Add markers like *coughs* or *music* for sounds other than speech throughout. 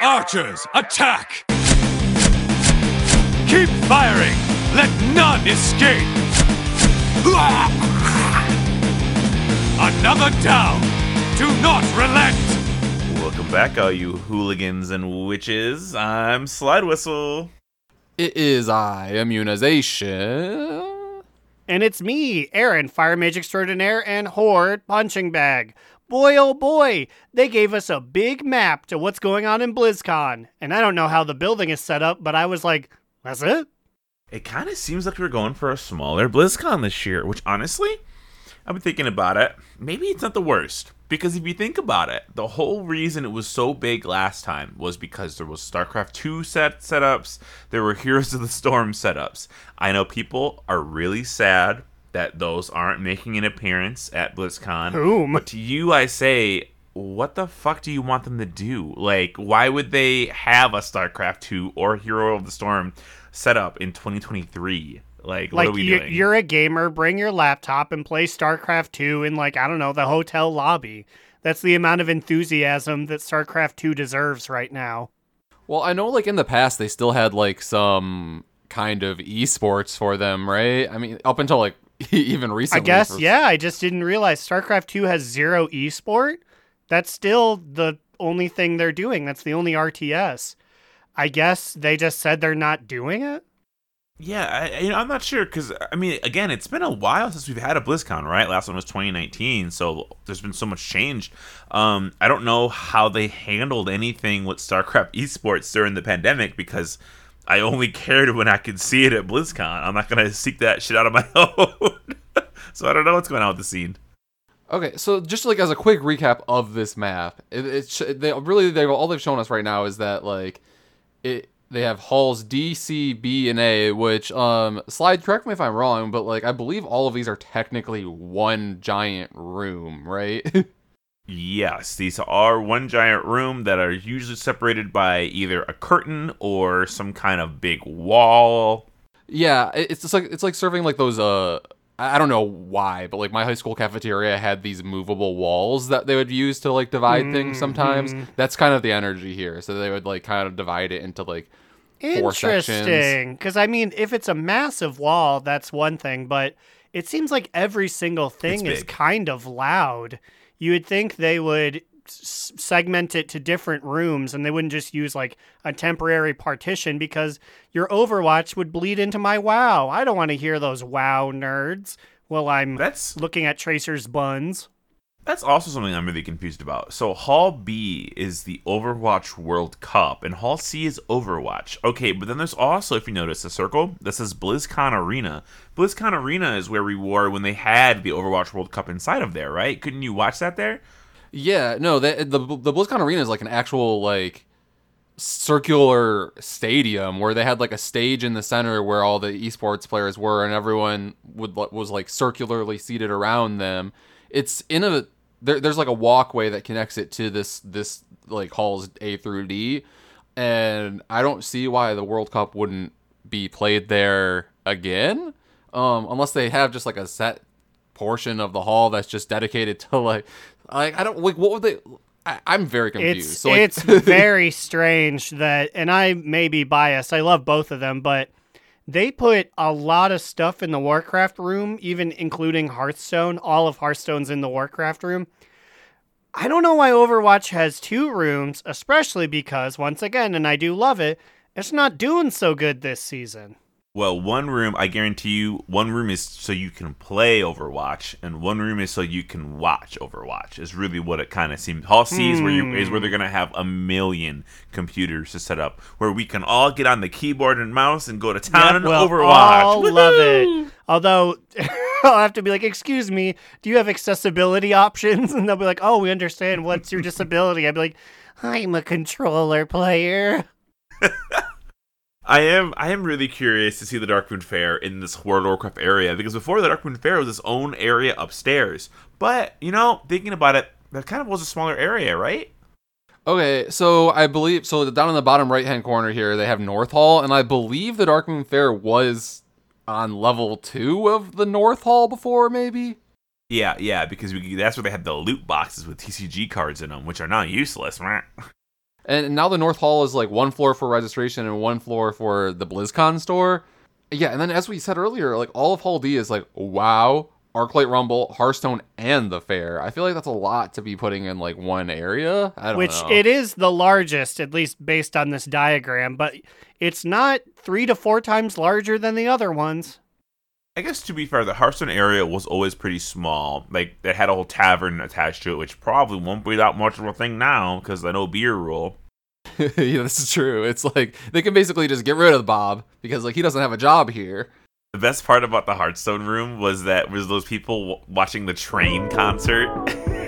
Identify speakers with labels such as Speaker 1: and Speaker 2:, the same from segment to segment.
Speaker 1: Archers, attack! Keep firing! Let none escape! Another down! Do not relent!
Speaker 2: Welcome back, all you hooligans and witches. I'm Slide Whistle.
Speaker 3: It is I, immunization.
Speaker 4: And it's me, Aaron, Fire Mage Extraordinaire and Horde Punching Bag. Boy, oh boy, they gave us a big map to what's going on in BlizzCon. And I don't know how the building is set up, but I was like, that's it?
Speaker 2: It kind of seems like we're going for a smaller BlizzCon this year, which honestly, I've been thinking about it. Maybe it's not the worst. Because if you think about it, the whole reason it was so big last time was because there was StarCraft 2 set setups, there were *laughs* Heroes of the Storm setups. I know people are really sad that those aren't making an appearance at BlizzCon.
Speaker 4: Whom?
Speaker 2: But to you I say, what the fuck do you want them to do? Like, why would they have a StarCraft 2 or Hero of the Storm set up in 2023? Like, what
Speaker 4: like
Speaker 2: are we
Speaker 4: you,
Speaker 2: doing?
Speaker 4: you're a gamer, bring your laptop and play StarCraft 2 in like, I don't know, the hotel lobby. That's the amount of enthusiasm that StarCraft 2 deserves right now.
Speaker 3: Well, I know like in the past they still had like some kind of esports for them, right? I mean, up until like *laughs* even recently.
Speaker 4: I guess,
Speaker 3: for-
Speaker 4: yeah, I just didn't realize StarCraft 2 has zero esport. That's still the only thing they're doing. That's the only RTS. I guess they just said they're not doing it.
Speaker 2: Yeah, I, you know, I'm not sure because I mean, again, it's been a while since we've had a BlizzCon, right? Last one was 2019, so there's been so much change. Um, I don't know how they handled anything with StarCraft *laughs* esports during the pandemic because I only cared when I could see it at BlizzCon. I'm not gonna *laughs* seek that shit out of my *laughs* own, so I don't know what's going on with the scene.
Speaker 3: Okay, so just like as a quick recap of this map, it, they really they all they've shown us right now is that like it they have halls D, C, B, and A, which um slide correct me if I'm wrong, but like I believe all of these are technically one giant room, right? *laughs*
Speaker 2: Yes, these are one giant room that are usually separated by either a curtain or some kind of big wall.
Speaker 3: yeah, it's just like it's like serving like those uh I I don't know why, but like my high school cafeteria had these movable walls that they would use to like divide things sometimes. That's kind of the energy here. So they would like kind of divide it into like four sections.
Speaker 4: Interesting. Because, I mean, if it's a massive wall, that's one thing, but it seems like every single thing is kind of loud. You would think they would segment it to different rooms and they wouldn't just use like a temporary partition because your Overwatch would bleed into my WoW. I don't want to hear those WoW nerds while I'm
Speaker 2: That's
Speaker 4: looking at Tracer's buns.
Speaker 2: That's also something I'm really confused about. So Hall B is the Overwatch World Cup, and Hall C is Overwatch. Okay, but then there's also, if you notice, a circle that says BlizzCon Arena. BlizzCon Arena is where we were when they had the Overwatch World Cup inside of there, right? Couldn't you watch that there?
Speaker 3: Yeah, no, the the BlizzCon arena is like an actual like circular stadium where they had like a stage in the center where all the esports players were and everyone would was like circularly seated around them. It's in a there, there's like a walkway that connects it to this this like halls A through D, and I don't see why the World Cup wouldn't be played there again, um, unless they have just like a set portion of the hall that's just dedicated to like like I don't like what would they I, I'm very confused.
Speaker 4: It's
Speaker 3: so like,
Speaker 4: it's very *laughs* strange that, and I may be biased. I love both of them, but they put a lot of stuff in the Warcraft room, even including Hearthstone. All of Hearthstone's in the Warcraft room. I don't know why Overwatch has two rooms, especially because once again, and I do love it, it's not doing so good this season.
Speaker 2: Well, one room, I guarantee you, one room is so you can play Overwatch, and one room is so you can watch Overwatch. Is really what it kind of seems. Hall C is where you is where they're gonna have a million computers to set up, where we can all get on the keyboard and mouse and go to town and
Speaker 4: we'll
Speaker 2: Overwatch.
Speaker 4: all love it. Although *laughs* I'll have to be like, "Excuse me, do you have accessibility options?" *laughs* And they'll be like, "Oh, we understand. What's your disability?" I'd be like, "I'm a controller player." *laughs*
Speaker 2: I am I am really curious to see the Darkmoon Fair in this World of Warcraft area because before the Darkmoon Fair was its own area upstairs. But you know, thinking about it, that kind of was a smaller area, right?
Speaker 3: Okay, so I believe so down in the bottom right hand corner here they have North Hall, and I believe the Darkmoon Fair was on level two of the North Hall before, maybe.
Speaker 2: Yeah, yeah, because we, that's where they had the loot boxes with TCG cards in them, which are now useless.
Speaker 3: And now the North Hall is like one floor for registration and one floor for the BlizzCon store. Yeah, and then as we said earlier, like all of Hall D is like WoW, Arclight Rumble, Hearthstone, and the fair. I feel like that's a lot to be putting in like one area. I don't
Speaker 4: Which
Speaker 3: know.
Speaker 4: it is the largest, at least based on this diagram, but it's not three to four times larger than the other ones.
Speaker 2: I guess to be fair, the Hearthstone area was always pretty small. Like they had a whole tavern attached to it, which probably won't be that much of a thing now because the no beer rule. *laughs*
Speaker 3: yeah, this is true. It's like they can basically just get rid of Bob because like he doesn't have a job here.
Speaker 2: The best part about the Hearthstone room was that was those people w- watching the Train concert *laughs*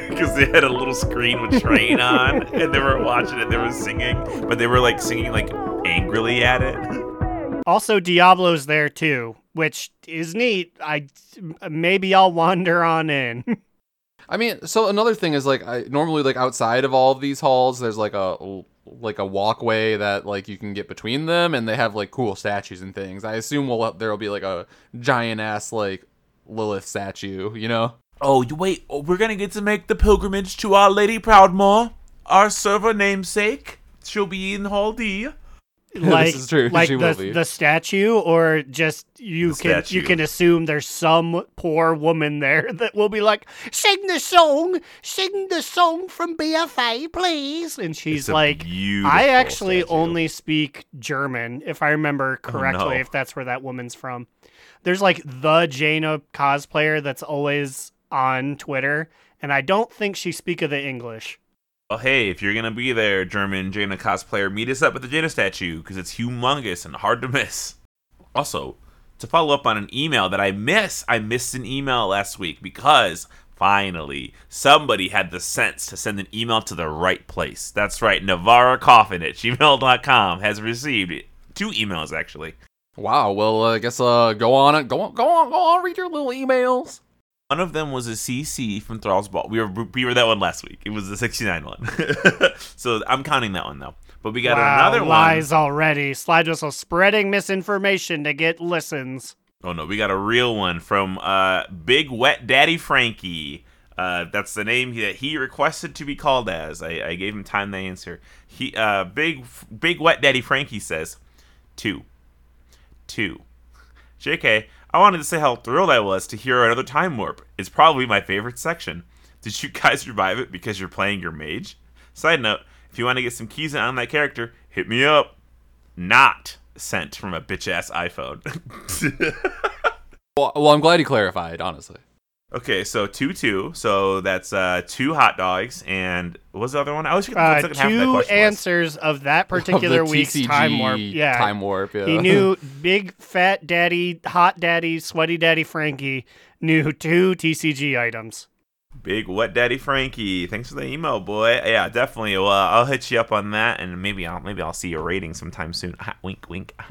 Speaker 2: because they had a little screen with Train *laughs* on and they were watching it. They were singing, but they were like singing like angrily at it.
Speaker 4: Also, Diablo's there too, which is neat. I maybe I'll wander on in. *laughs*
Speaker 3: I mean, so another thing is like I normally like outside of all of these halls, there's like a like a walkway that like you can get between them, and they have like cool statues and things. I assume we'll there'll be like a giant ass like Lilith statue, you know?
Speaker 2: Oh, you wait! oh, We're gonna get to make the pilgrimage to Our Lady Proudmoore, our server namesake. She'll be in Hall D. *laughs*
Speaker 4: like like
Speaker 3: she
Speaker 4: the the statue, or just you
Speaker 2: The
Speaker 4: can you can assume there's some poor woman there *laughs* that will be like, sing the song, sing the song from BFA, please. And she's like, I actually
Speaker 2: statue.
Speaker 4: only speak German, if I remember correctly,
Speaker 2: no.
Speaker 4: if that's where that woman's from. There's like the Jaina cosplayer that's always on Twitter, and I don't think she speak of the English.
Speaker 2: Well, hey, if you're gonna be there, German Jaina cosplayer, meet us up at the Jaina statue because it's humongous and hard to miss. Also, to follow up on an email that I miss, I missed an email last week because finally somebody had the sense to send an email to the right place. That's right, Navarra Coffin at gmail.com has received two emails actually.
Speaker 3: Wow. Well, uh, I guess uh, go on, go on, go on, go on. Read your little emails.
Speaker 2: One of them was a CC from Thrall's Ball. We were we were that one last week. It was the 69 one. *laughs* so I'm counting that one though. But we got
Speaker 4: wow,
Speaker 2: another one.
Speaker 4: lies already. Slide whistle spreading misinformation to get listens.
Speaker 2: Oh no, we got a real one from uh, Big Wet Daddy Frankie. Uh, that's the name that he requested to be called as. I, I gave him time to answer. He uh, Big Big Wet Daddy Frankie says two, two. Jk, I wanted to say how thrilled I was to hear another time warp. It's probably my favorite section. Did you guys *laughs* revive it because you're playing your mage? Side note: If you want to get some keys on that character, hit me up. Not sent from a bitch ass iPhone. *laughs*
Speaker 3: Well, well, I'm glad he clarified. Honestly.
Speaker 2: Okay, so two two. So that's uh two hot dogs and what was the other one? I was forget
Speaker 4: Uh,
Speaker 2: what the half that
Speaker 4: two
Speaker 2: question was.
Speaker 4: answers of that particular
Speaker 3: the
Speaker 4: week's
Speaker 3: TCG
Speaker 4: time warp. Yeah,
Speaker 3: Time warp. Yeah.
Speaker 4: he knew *laughs* big fat daddy, hot daddy, sweaty daddy Frankie knew two TCG items.
Speaker 2: Big wet daddy Frankie. Thanks for the email, boy. Yeah, definitely. Well, uh, I'll hit you up on that, and maybe I'll maybe I'll see your rating sometime soon. *laughs* wink, wink. *laughs*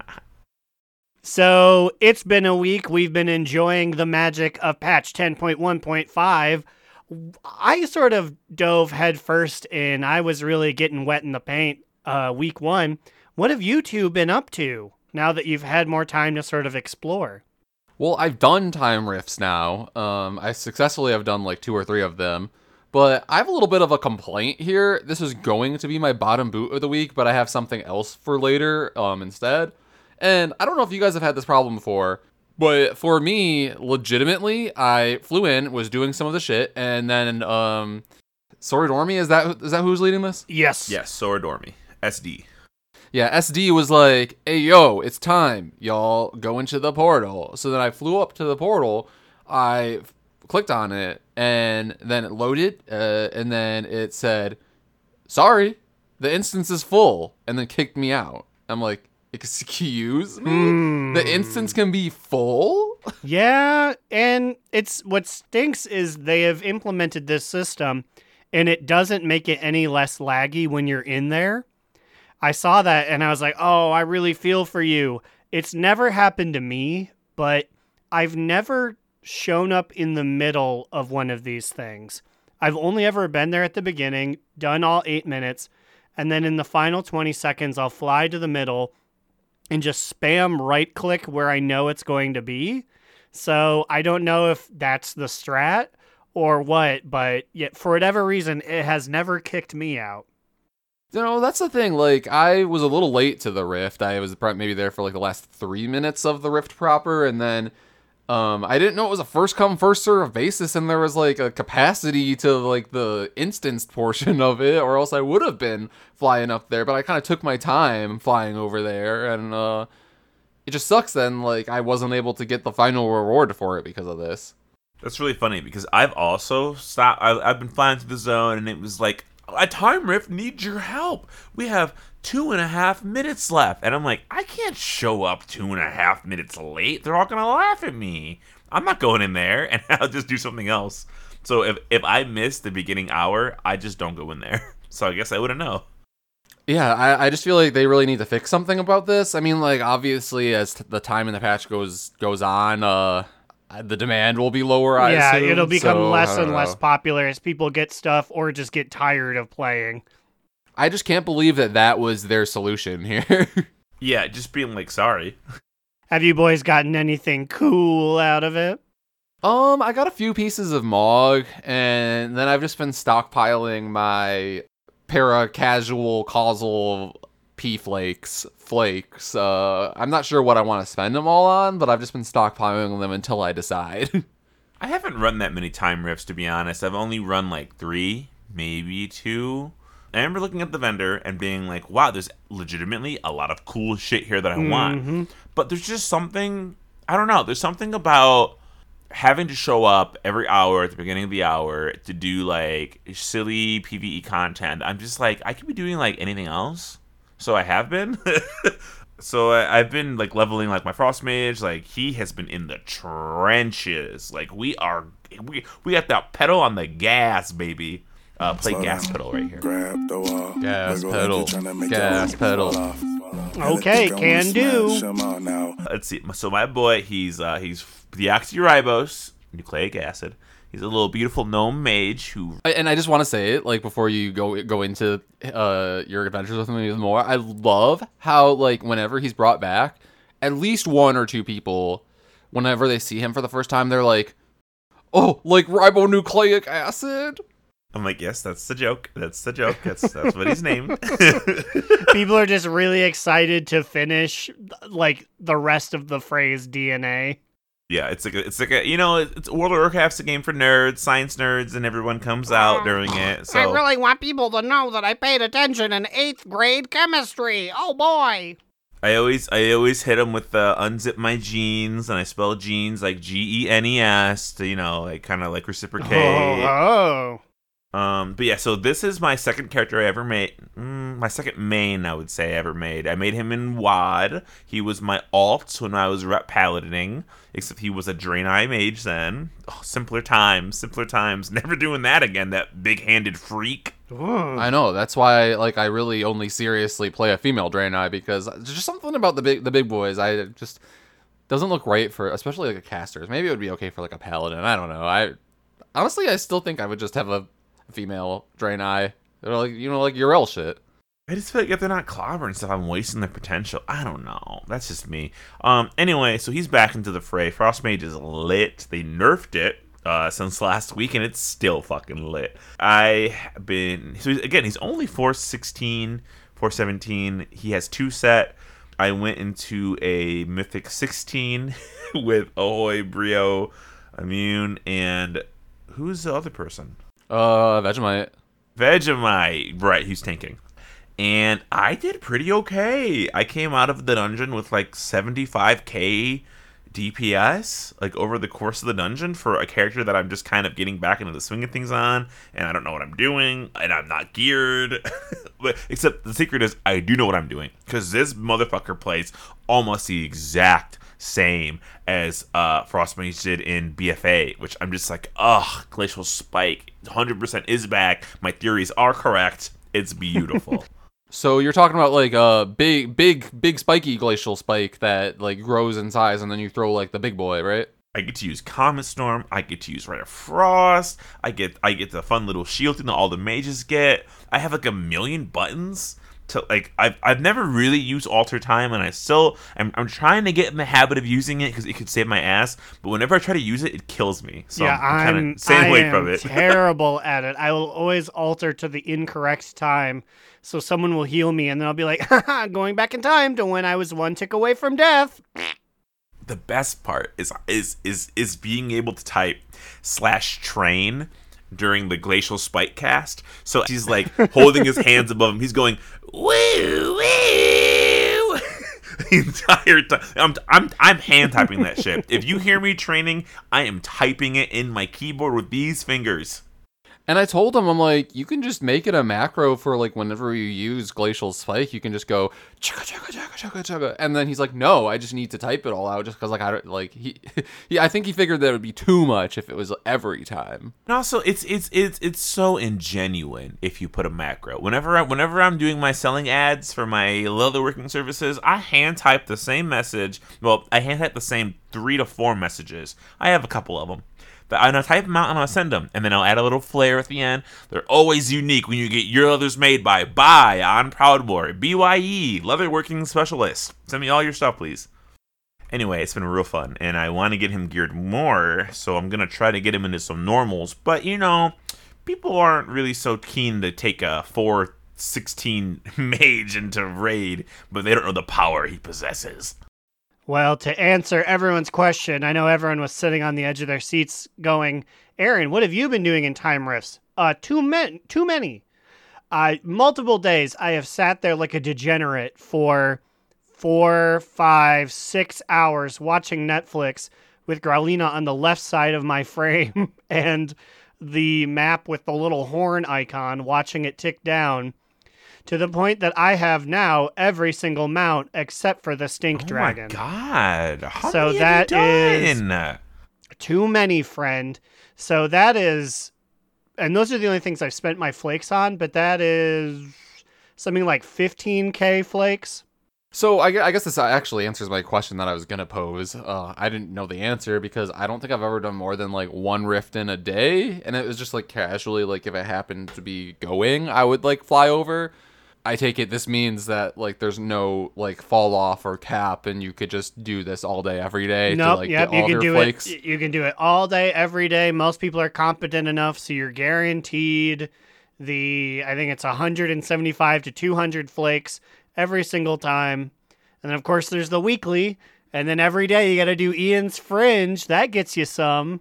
Speaker 4: So it's been a week. We've been enjoying the magic of patch 10.1.5. I sort of dove headfirst in. I was really getting wet in the paint uh, week one. What have you two been up to now that you've had more time to sort of explore?
Speaker 3: Well, I've done time rifts now. Um, I successfully have done like two or three of them. But I have a little bit of a complaint here. This is going to be my bottom boot of the week, but I have something else for later um, instead. And I don't know if you guys have had this problem before, but for me, legitimately, I flew in, was doing some of the shit, and then um, Soradormi, is that is that who's leading this?
Speaker 4: Yes.
Speaker 2: yes, Soradormi. SD.
Speaker 3: Yeah, SD was like, "Hey yo, it's time, y'all go into the portal." So then I flew up to the portal, I f- clicked on it, and then it loaded, uh, and then it said, "Sorry, the instance is full," and then kicked me out. I'm like, "Excuse me, hmm. the instance can be full." *laughs*
Speaker 4: Yeah, and it's what stinks is they have implemented this system and it doesn't make it any less laggy when you're in there. I saw that and I was like, "Oh, I really feel for you." It's never happened to me, but I've never shown up in the middle of one of these things. I've only ever been there at the beginning, done all 8 minutes, and then in the final 20 seconds I'll fly to the middle and just spam right click where I know it's going to be. So I don't know if that's the strat or what, but yet for whatever reason, it has never kicked me out.
Speaker 3: You know, that's the thing. Like, I was a little late to the rift. I was maybe there for like the last three minutes of the rift proper, and then um, I didn't know it was a first come first serve basis, and there was like a capacity to like the instanced *laughs* portion of it, or else I would have been flying up there. But I kind of took my time flying over there, and uh, it just sucks. Then like I wasn't able to get the final reward for it because of this.
Speaker 2: That's really funny because I've also stopped. I've, I've been flying through the zone, and it was like a time rift needs your help. We have two and a half minutes left. And I'm like, I can't show up two and a half minutes late. They're all going to laugh at me. I'm not going in there *laughs* and I'll just do something else. So if, if I miss the beginning hour, I just don't go in there. *laughs* So I guess I wouldn't know.
Speaker 3: Yeah, I, I just feel like they really need to fix something about this. I mean, like obviously as t- the time in the patch goes goes on, uh, the demand will be lower. I
Speaker 4: yeah,
Speaker 3: assume,
Speaker 4: it'll become
Speaker 3: so,
Speaker 4: less
Speaker 3: I don't
Speaker 4: and less popular as people get stuff or just get tired of playing.
Speaker 3: I just can't believe that that was their solution here. *laughs*
Speaker 2: Yeah, just being like, sorry.
Speaker 4: Have you boys gotten anything cool out of it?
Speaker 3: um, I got a few pieces of Mog, and then I've just been stockpiling my para casual causal P flakes flakes. Uh, I'm not sure what I want to spend them all on, but I've just been stockpiling them until I decide. *laughs*
Speaker 2: I haven't run that many time rifts to be honest. I've only run like three, maybe two. I remember looking at the vendor and being like, wow, there's legitimately a lot of cool shit here that I want. Mm-hmm. But there's just something, I don't know, there's something about having to show up every hour at the beginning of the hour to do like silly PvE content. I'm just like, I could be doing like anything else. So I have been. *laughs* so I, I've been like leveling like my frost mage. Like he has been in the trenches. Like we are, we we got that pedal on the gas, baby. Uh, play
Speaker 5: Slow
Speaker 2: gas
Speaker 5: down.
Speaker 2: pedal right here.
Speaker 5: Grab the wall.
Speaker 3: Gas pedal.
Speaker 5: you're tryna make
Speaker 3: Gas pedal.
Speaker 5: fall off. And
Speaker 4: Okay, can do.
Speaker 5: smash 'em out now.
Speaker 2: Let's see. So my boy, he's uh he's deoxyribose, nucleic acid. He's a little beautiful gnome mage who
Speaker 3: and I just want to say it like before you go go into uh your adventures with him even more. I love how like whenever he's brought back, at least one or two people, whenever they see him for the first time, they're like, "Oh, like ribonucleic acid."
Speaker 2: I'm like, yes, that's the joke. That's the joke. That's that's what he's named. *laughs*
Speaker 4: People are just really excited to finish like the rest of the phrase DNA.
Speaker 2: yeah, it's like a, it's like a you know it's World of Warcraft's a game for nerds, science nerds, and everyone comes out during it. So
Speaker 6: I really want people to know that I paid attention in eighth grade chemistry. Oh boy.
Speaker 2: I always I always hit them with the unzip my jeans, and I spell jeans like G E N E S to you know like kind of like reciprocate.
Speaker 4: Oh, oh.
Speaker 2: Um, but yeah, so this is my second character I ever made. Mm, my second main, I would say, I ever made. I made him in WoD. He was my alt when I was rep paladining, except he was a Draenei mage then. Oh, simpler times, simpler times. *laughs* Never doing that again, that big handed freak.
Speaker 3: I know that's why like I really only seriously play a female Draenei because there's just something about the big the big boys. I just doesn't look right for especially like a casters. Maybe it would be okay for like a paladin. I don't know. I honestly I still think I would just have a female drain Draenei. They're like you know like Yrel shit.
Speaker 2: I just feel like if they're not clobbering stuff, I'm wasting their potential. I don't know. That's just me. Um. Anyway, so he's back into the fray. Frost Mage is lit. They nerfed it uh, since last week, and it's still fucking lit. I have been so again. He's only 416, 417. He has two set. I went into a mythic 16 *laughs* with Ahoy, Brio, Immune, and who's the other person?
Speaker 3: Uh, Vegemite.
Speaker 2: Vegemite, right? He's tanking, and I did pretty okay. I came out of the dungeon with like 75k DPS, like over the course of the dungeon for a character that I'm just kind of getting back into the swing of things on, and I don't know what I'm doing, and I'm not geared. *laughs* but except the secret is I do know what I'm doing because this motherfucker plays almost the exact same as uh, Frostmage did in BFA, which I'm just like, ugh, Glacial Spike 100% is back. My theories are correct. It's beautiful. *laughs*
Speaker 3: So you're talking about like a big, big, big spiky glacial spike that like grows in size, and then you throw like the big boy, right?
Speaker 2: I get to use Comet Storm. I get to use Ray of Frost. I get I get the fun little shield thing that all the mages get. I have like a million buttons to like I've I've never really used alter time, and I still I'm, I'm trying to get in the habit of using it because it could save my ass. But whenever I try to use it, it kills me. So
Speaker 4: yeah,
Speaker 2: I'm,
Speaker 4: I'm,
Speaker 2: staying away from it. *laughs*
Speaker 4: terrible at it. I will always alter to the incorrect time, so someone will heal me, and then I'll be like, *laughs* Haha, going back in time to when I was one tick away from death.
Speaker 2: the best part is is is is being able to type slash train during the glacial spike cast. So he's like holding his hands above him. He's going woo woo *laughs* the entire time. I'm I'm I'm hand typing that shit. If you hear me training, I am typing it in my keyboard with these fingers.
Speaker 3: And I told him, I'm like, you can just make it a macro for like whenever you use Glacial Spike, you can just go chugga chugga chugga chugga chugga, and then he's like, no, I just need to type it all out just because like I don't like he, *laughs* yeah, I think he figured that it would be too much if it was every time.
Speaker 2: And also, it's it's it's it's so ingenuine if you put a macro. Whenever I, whenever I'm doing my selling ads for my leatherworking services, I hand type the same message. Well, I hand type the same three to four messages. I have a couple of them. But I type them out and I'll send them, and then I'll add a little flair at the end. They're always unique when you get your leathers made by Buy on Proudboy, BYE, leatherworking specialist. Send me all your stuff, please. Anyway, it's been real fun, and I want to get him geared more, so I'm gonna try to get him into some normals. But you know, people aren't really so keen to take a four sixteen *laughs* mage into raid, but they don't know the power he possesses.
Speaker 4: Well, to answer everyone's question, I know everyone was sitting on the edge of their seats going, Aaron, what have you been doing in time rifts? Uh, too, men- too many. Uh, multiple days I have sat there like a degenerate for four, five, six hours watching Netflix with Growlina on the left side of my *laughs* frame and the map with the little horn icon watching it tick down to the point that I have now every single mount except for the stink dragon.
Speaker 2: Oh my god! How
Speaker 4: So
Speaker 2: many have
Speaker 4: that
Speaker 2: you
Speaker 4: is- Too many, friend. So that is, and those are the only things I've spent my flakes on, but that is something like 15k flakes.
Speaker 3: So I, I guess this actually answers my question that I was gonna pose. Uh, I didn't know the answer because I don't think I've ever done more than like one rift in a day, and it was just like casually, like if it happened to be going, I would like fly over. I take it this means that like there's no like fall off or cap, and you could just do this all day every day to
Speaker 4: Nope,
Speaker 3: like
Speaker 4: yep, you
Speaker 3: all
Speaker 4: can do
Speaker 3: flakes.
Speaker 4: it. You can do it all day, every day. Most people are competent enough, so you're guaranteed the. I think it's 175 to 200 flakes every single time, and then of course there's the weekly, and then every day you got to do Ian's Fringe. That gets you some.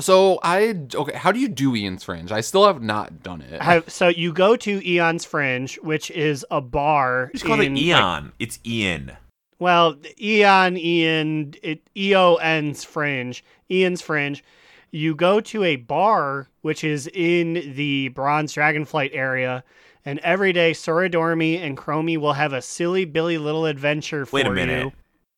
Speaker 3: So I okay. How do you do Ian's Fringe? I still have not done it.
Speaker 4: Have, so you go to Eon's Fringe, which is a bar.
Speaker 2: It's called it
Speaker 4: in, like,
Speaker 2: it's Ian.
Speaker 4: well, Eon, Ian, it, EON's Fringe, Ian's Fringe. You go to a bar, which is in the Bronze Dragonflight area, and every day Soradormi and Chromie will have a silly Billy Little adventure for you.
Speaker 2: Wait a minute.
Speaker 4: you.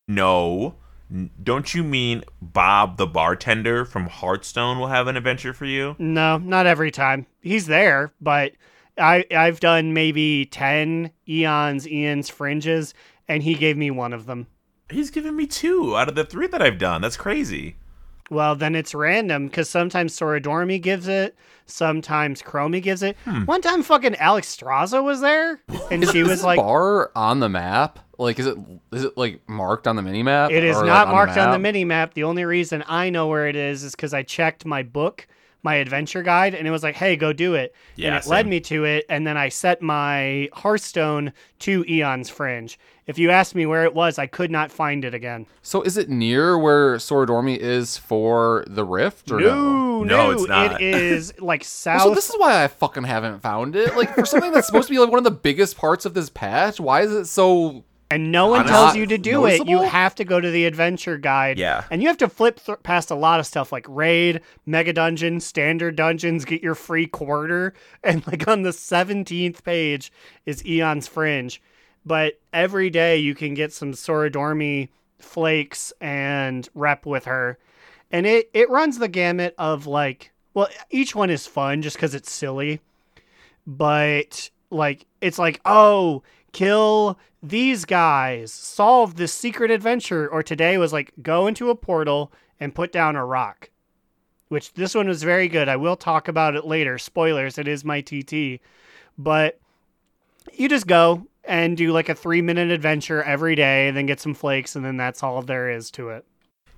Speaker 2: No. N- Don't you mean Bob the bartender from Hearthstone will have an adventure for you?
Speaker 4: No, not every time. He's there, but I I've done maybe ten Eon's Ian's Fringes, and he gave me one of them.
Speaker 2: He's given me two out of the three that I've done. That's crazy.
Speaker 4: Well, then it's random because sometimes Soradormi gives it, sometimes Chromie gives it. Hmm. One time, fucking Alexstrasza was there, and she was
Speaker 3: this
Speaker 4: like,
Speaker 3: bar on the map? Like, is it is it like marked on the mini map?
Speaker 4: "It is
Speaker 3: or, like,
Speaker 4: not
Speaker 3: on
Speaker 4: marked on the
Speaker 3: map?
Speaker 4: mini map." The only reason I know where it is is because I checked my book, my adventure guide, and it was like, "Hey, go do it," and
Speaker 2: Yeah,
Speaker 4: it led me to it. And then I set my Hearthstone to Eon's Fringe. If you asked me where it was, I could not find it again.
Speaker 3: So is it near where Soradormi is for the rift or no?
Speaker 4: No,
Speaker 2: No, it's not.
Speaker 4: It is *laughs* like *laughs* south.
Speaker 3: So this is why I fucking haven't found it. Like for something that's supposed to be like one of the biggest parts of this patch, why is it so?
Speaker 4: And no one
Speaker 3: Honest-
Speaker 4: tells you to do it. You have to go to the adventure guide.
Speaker 2: Yeah.
Speaker 4: And you have to flip th- past a lot of stuff like raid, mega dungeon, standard dungeons, get your free quarter. *laughs* And like on the 17th page is Eon's Fringe. But every day you can get some Soradormi flakes and rep with her. And it, it runs the gamut of like, well, each one is fun just because it's silly but like it's like oh kill these guys solve this secret adventure or today was like go into a portal and put down a rock which this one was very good i will talk about it later spoilers it is my tt but you just go and do like a three minute adventure every day, and then get some flakes, and then that's all there is to it.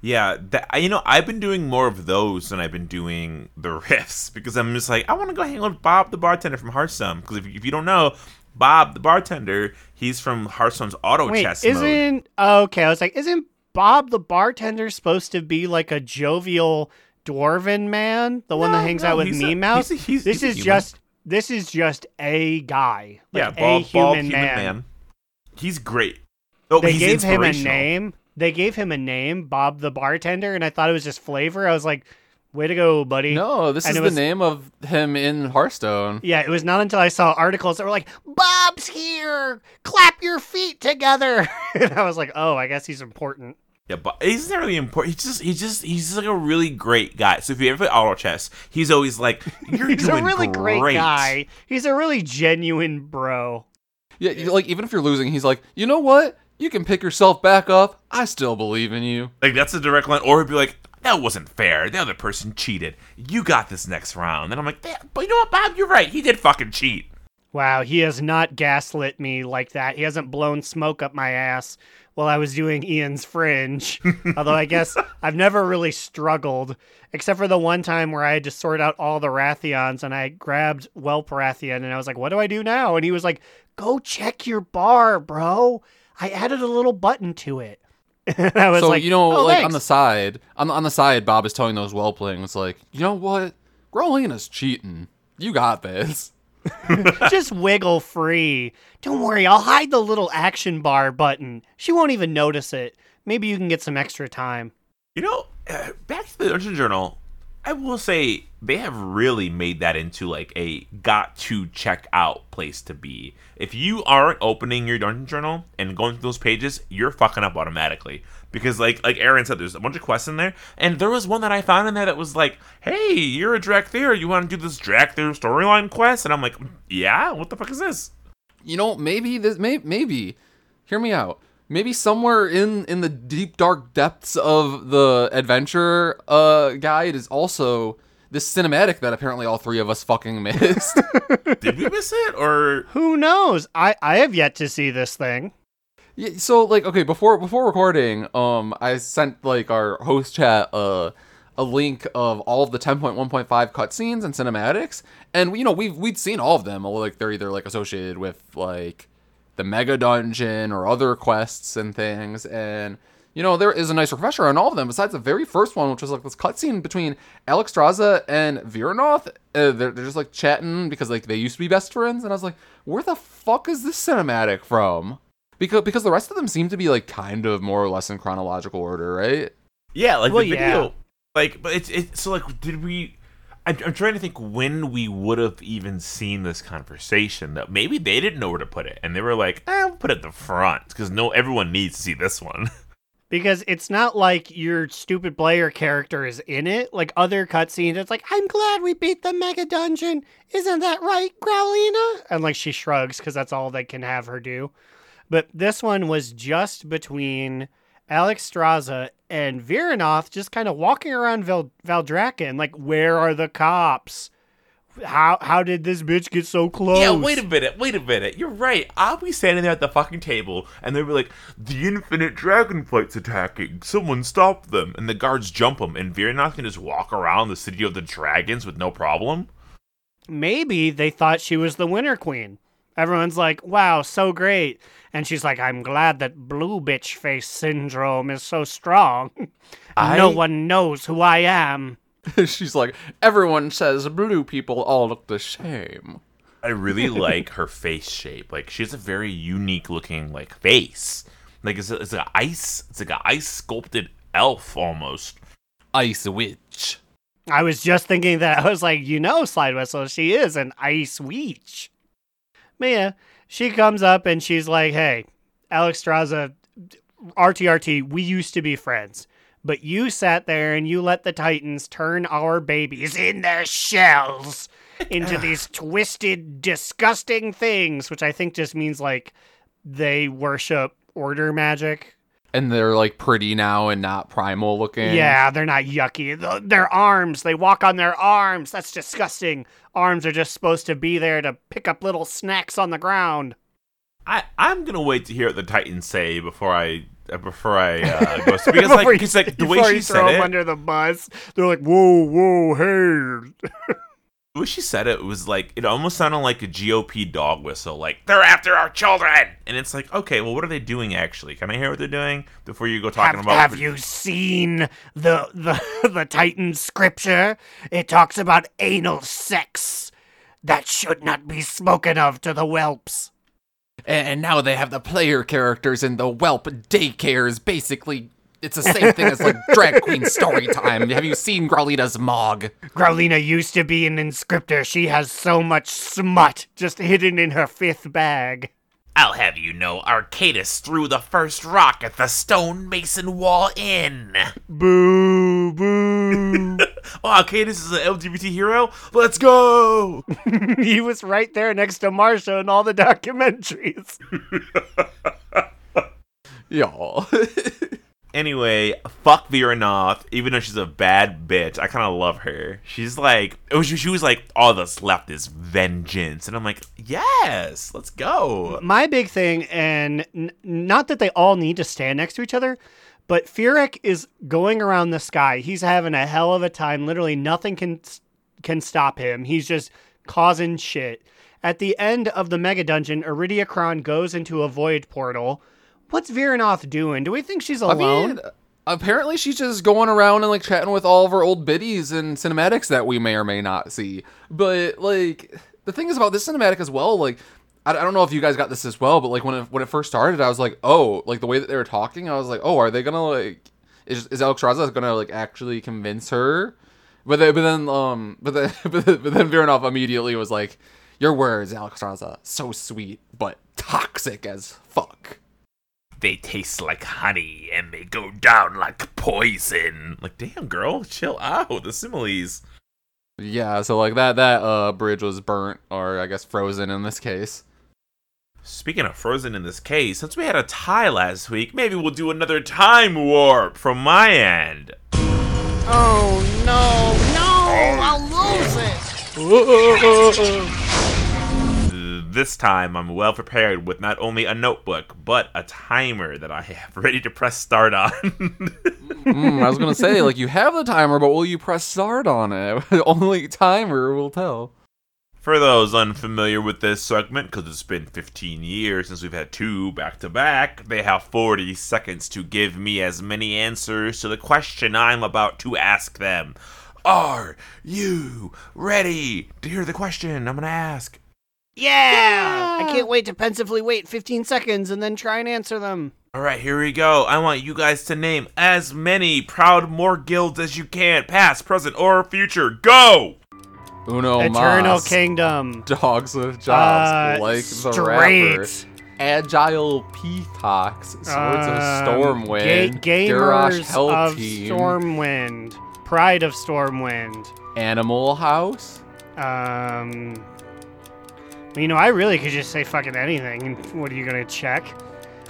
Speaker 2: Yeah, that, you know, I've been doing more of those than I've been doing the *laughs* riffs because I'm just like, I want to go hang out with Bob, the bartender from Hearthstone. Because if, if you don't know, Bob, the bartender, he's from Hearthstone's auto
Speaker 4: Wait,
Speaker 2: chess mode.
Speaker 4: isn't okay? I was like, isn't Bob the bartender supposed to be like a jovial dwarven man, the one that hangs
Speaker 2: no,
Speaker 4: out with me mouse?
Speaker 2: he's a- he's-
Speaker 4: this
Speaker 2: he's
Speaker 4: is just this is just a guy, like
Speaker 2: yeah,
Speaker 4: a human,
Speaker 2: Bob,
Speaker 4: man.
Speaker 2: human man. He's great. Oh,
Speaker 4: They gave him a name. They gave him a name, Bob the bartender, and I thought it was just flavor. I was like, "Way to go, buddy!"
Speaker 3: No, this
Speaker 4: And
Speaker 3: is the
Speaker 4: was-
Speaker 3: name of him in Hearthstone.
Speaker 4: Yeah, it was not until I saw articles that were like, "Bob's here, clap your feet together," *laughs* and I was like, "Oh, I guess he's important."
Speaker 2: Yeah, but he's not really important. He's just, he's just, he's just like a really great guy. So if you ever play auto chess, he's always like, "You're *laughs*
Speaker 4: He's a really great
Speaker 2: great
Speaker 4: guy. He's a really genuine bro.
Speaker 3: Yeah, like even if you're losing, he's like, you know what? You can pick yourself back up. I still believe in you.
Speaker 2: Like that's a direct line, or he'd be like, "That wasn't fair. The other person cheated. You got this next round." And I'm like, "Yeah, "But you know what, Bob? You're right. He did fucking cheat."
Speaker 4: Wow, he has not gaslit me like that. He hasn't blown smoke up my ass while I was doing Ian's Fringe. *laughs* Although I guess I've never really struggled, except for the one time where I had to sort out all the Rathions and I grabbed Whelp Rathian and I was like, what do I do now? And he was like, go check your bar, bro. I added a little button to it. *laughs* and I was
Speaker 3: so
Speaker 4: like,
Speaker 3: you know,
Speaker 4: "Oh,
Speaker 3: like on the side, on the, on the side, Bob is telling those well playing. Like, you know what? Growlina's cheating. You got this. *laughs*
Speaker 4: Just wiggle free. Don't worry, I'll hide the little action bar button. She won't even notice it. Maybe you can get some extra time.
Speaker 2: You know, uh, back to the Dungeon Journal. I will say they have really made that into like a got to check out place to be. If you aren't opening your Dungeon Journal and going through those pages, you're fucking up automatically. Because like like Aaron said, there's a bunch of quests in there, and there was one that I found in there that was like, "Hey, you're a Dracthyr. You want to do this Dracthyr storyline quest?" And I'm like, "Yeah, what the fuck is this?"
Speaker 3: You know, maybe this, may, maybe, hear me out. Maybe somewhere in in the deep dark depths of the adventure uh guide is also this cinematic that apparently all three of us fucking missed. *laughs*
Speaker 2: Did we miss it or?
Speaker 4: Who knows? I, I have yet to see this thing.
Speaker 3: Yeah, so like okay, before before recording, um I sent like our host chat uh a link of all of the 10.1.5 cutscenes and cinematics, and you know we've we'd seen all of them. Like they're either like associated with like the mega dungeon or other quests and things, and you know there is a nice refresher on all of them. Besides the very first one, which was like this cutscene between Alexstrasza and Vyranoth. Uh, they're, they're just like chatting because like they used to be best friends, and I was like, where the fuck is this cinematic from? Because because the rest of them seem to be like kind of more or less in chronological order, right?
Speaker 2: Yeah, like
Speaker 4: Well,
Speaker 2: the
Speaker 4: yeah.
Speaker 2: video. Like, but it's it's so like, did we? I'm, I'm trying to think when we would have even seen this conversation. That maybe they didn't know where to put it, and they were like, "Eh, we'll put it at the front because no, everyone needs to see this one." *laughs*
Speaker 4: Because it's not like your stupid player character is in it. Like other cutscenes, it's like, I'm glad we beat the mega dungeon. Isn't that right, Growlina? And like she shrugs because that's all they can have her do. But this one was just between Alexstrasza and Vyranoth just kind of walking around Val- Valdrakken. Like, where are the cops? How how did this bitch get so close?
Speaker 2: yeah, wait a minute, wait a minute. You're right. I'll be standing there at the fucking table, and they were like, "The infinite dragonflight's attacking. Someone stop them!" And the guards jump them, and Vyranoth can just walk around the city of the dragons with no problem.
Speaker 4: maybe they thought she was the winter queen. Everyone's like, wow, so great. And she's like, I'm glad that blue bitch face syndrome is so strong. *laughs*
Speaker 2: I-
Speaker 4: no one knows who I am. *laughs*
Speaker 3: She's like, everyone says blue people all look the same.
Speaker 2: I really *laughs* like her face shape. Like she has a very unique looking like face. Like it's a, it's like ice. It's like an ice sculpted elf almost.
Speaker 3: Ice witch.
Speaker 4: I was just thinking that. I was like, you know, Slide Whistle, she is an ice witch. But yeah, she comes up and she's like, hey, Alexstrasza, RTRT, we used to be friends. But you sat there and you let the Titans turn our babies in their shells into *laughs* these twisted, disgusting things, which I think just means like they worship order magic.
Speaker 3: And they're like pretty now and not primal looking.
Speaker 4: Yeah, they're not yucky. Th- Their arms, they walk on their arms. That's disgusting. Arms are just supposed to be there to pick up little snacks on the ground.
Speaker 2: I I'm gonna wait to hear what the Titans say before I uh, before I uh, *laughs* go because like
Speaker 4: you-
Speaker 2: because like the *laughs* way she
Speaker 4: you
Speaker 2: said
Speaker 4: throw
Speaker 2: it,
Speaker 4: under the bus, they're like, "Whoa, whoa, hey!" *laughs*
Speaker 2: the way she said it it was like it almost sounded like a GOP dog whistle, like they're after our children, and it's like okay, well, what are they doing actually? Can I hear what they're doing before you go talking
Speaker 6: Have,
Speaker 2: about?
Speaker 6: have you seen the the *laughs* the Titan scripture? It talks about anal sex. That should not be spoken of to the whelps.
Speaker 3: And now they have the player characters in the whelp daycares. Basically, it's the same thing as like drag queen story time. Have you seen Growlita's Mog?
Speaker 6: Growlina used to be an inscriptor. She has so much smut just hidden in her fifth bag.
Speaker 2: I'll have you know, Arcadis threw the first rock at the stone mason wall inn.
Speaker 4: Boo, boo. *laughs*
Speaker 2: Oh, Arcadis is an LGBT hero. Let's go. *laughs*
Speaker 4: he was right there next to Marsha in all the documentaries. *laughs*
Speaker 3: Y'all.
Speaker 2: Anyway, fuck Vyranoth, even though she's a bad bitch. I kind of love her. She's like, oh, was, she was like, all that's left is vengeance. And I'm like, yes, let's go.
Speaker 4: My big thing, and n- not that they all need to stand next to each other, but Fyrakk is going around the sky. He's having a hell of a time. Literally, nothing can can stop him. He's just causing shit. At the end of the mega dungeon, Iridikron goes into a void portal. What's Vyranoth doing? Do we think she's alone?
Speaker 3: I mean, apparently she's just going around and like chatting with all of her old biddies and cinematics that we may or may not see. But like the thing is about this cinematic as well, like I, I don't know if you guys got this as well, but like when it, when it first started, I was like, oh, like the way that they were talking, I was like, oh, are they gonna like is is Alex Raza gonna like actually convince her? But then, but then um but then *laughs* but then, but then Viranov immediately was like, your words, Alex Raza, so sweet but toxic as fuck.
Speaker 2: They taste like honey and they go down like poison. Like, damn, girl, chill out. The similes.
Speaker 3: Yeah, so like that that uh bridge was burnt or I guess frozen in this case.
Speaker 2: Speaking of Frozen in this case, since we had a tie last week, maybe we'll do another time warp from my end.
Speaker 6: Oh no, no! I'll lose it. *laughs*
Speaker 2: This time, I'm well prepared with not only a notebook, but a timer that I have *laughs* ready to press start on.
Speaker 3: Mm, I was gonna say like *laughs* you have the timer, but will you press start on it? *laughs* Only timer will tell.
Speaker 2: For those unfamiliar with this segment, because it's been 15 years since we've had two back to back, they have 40 seconds to give me as many answers to the question I'm about to ask them. Are you ready to hear the question I'm going to ask?
Speaker 6: Yeah!
Speaker 4: I can't wait to pensively wait 15 seconds and then try and answer them.
Speaker 2: All right, here we go. I want you guys to name as many Proudmoore guilds as you can, past, present, or future. Go!
Speaker 3: Uno
Speaker 4: Eternal
Speaker 3: mas.
Speaker 4: Kingdom.
Speaker 3: Dogs with jobs,
Speaker 4: Uh,
Speaker 3: like the
Speaker 4: straight.
Speaker 3: rapper. Agile peacocks, swords of
Speaker 4: Um,
Speaker 3: Stormwind,
Speaker 4: ga-
Speaker 3: Garrosh
Speaker 4: gamers
Speaker 3: Hell
Speaker 4: of
Speaker 3: Team,
Speaker 4: Stormwind. Pride of Stormwind.
Speaker 3: Animal House.
Speaker 4: Um, you know, I really could just say fucking anything. What are you gonna check? *laughs*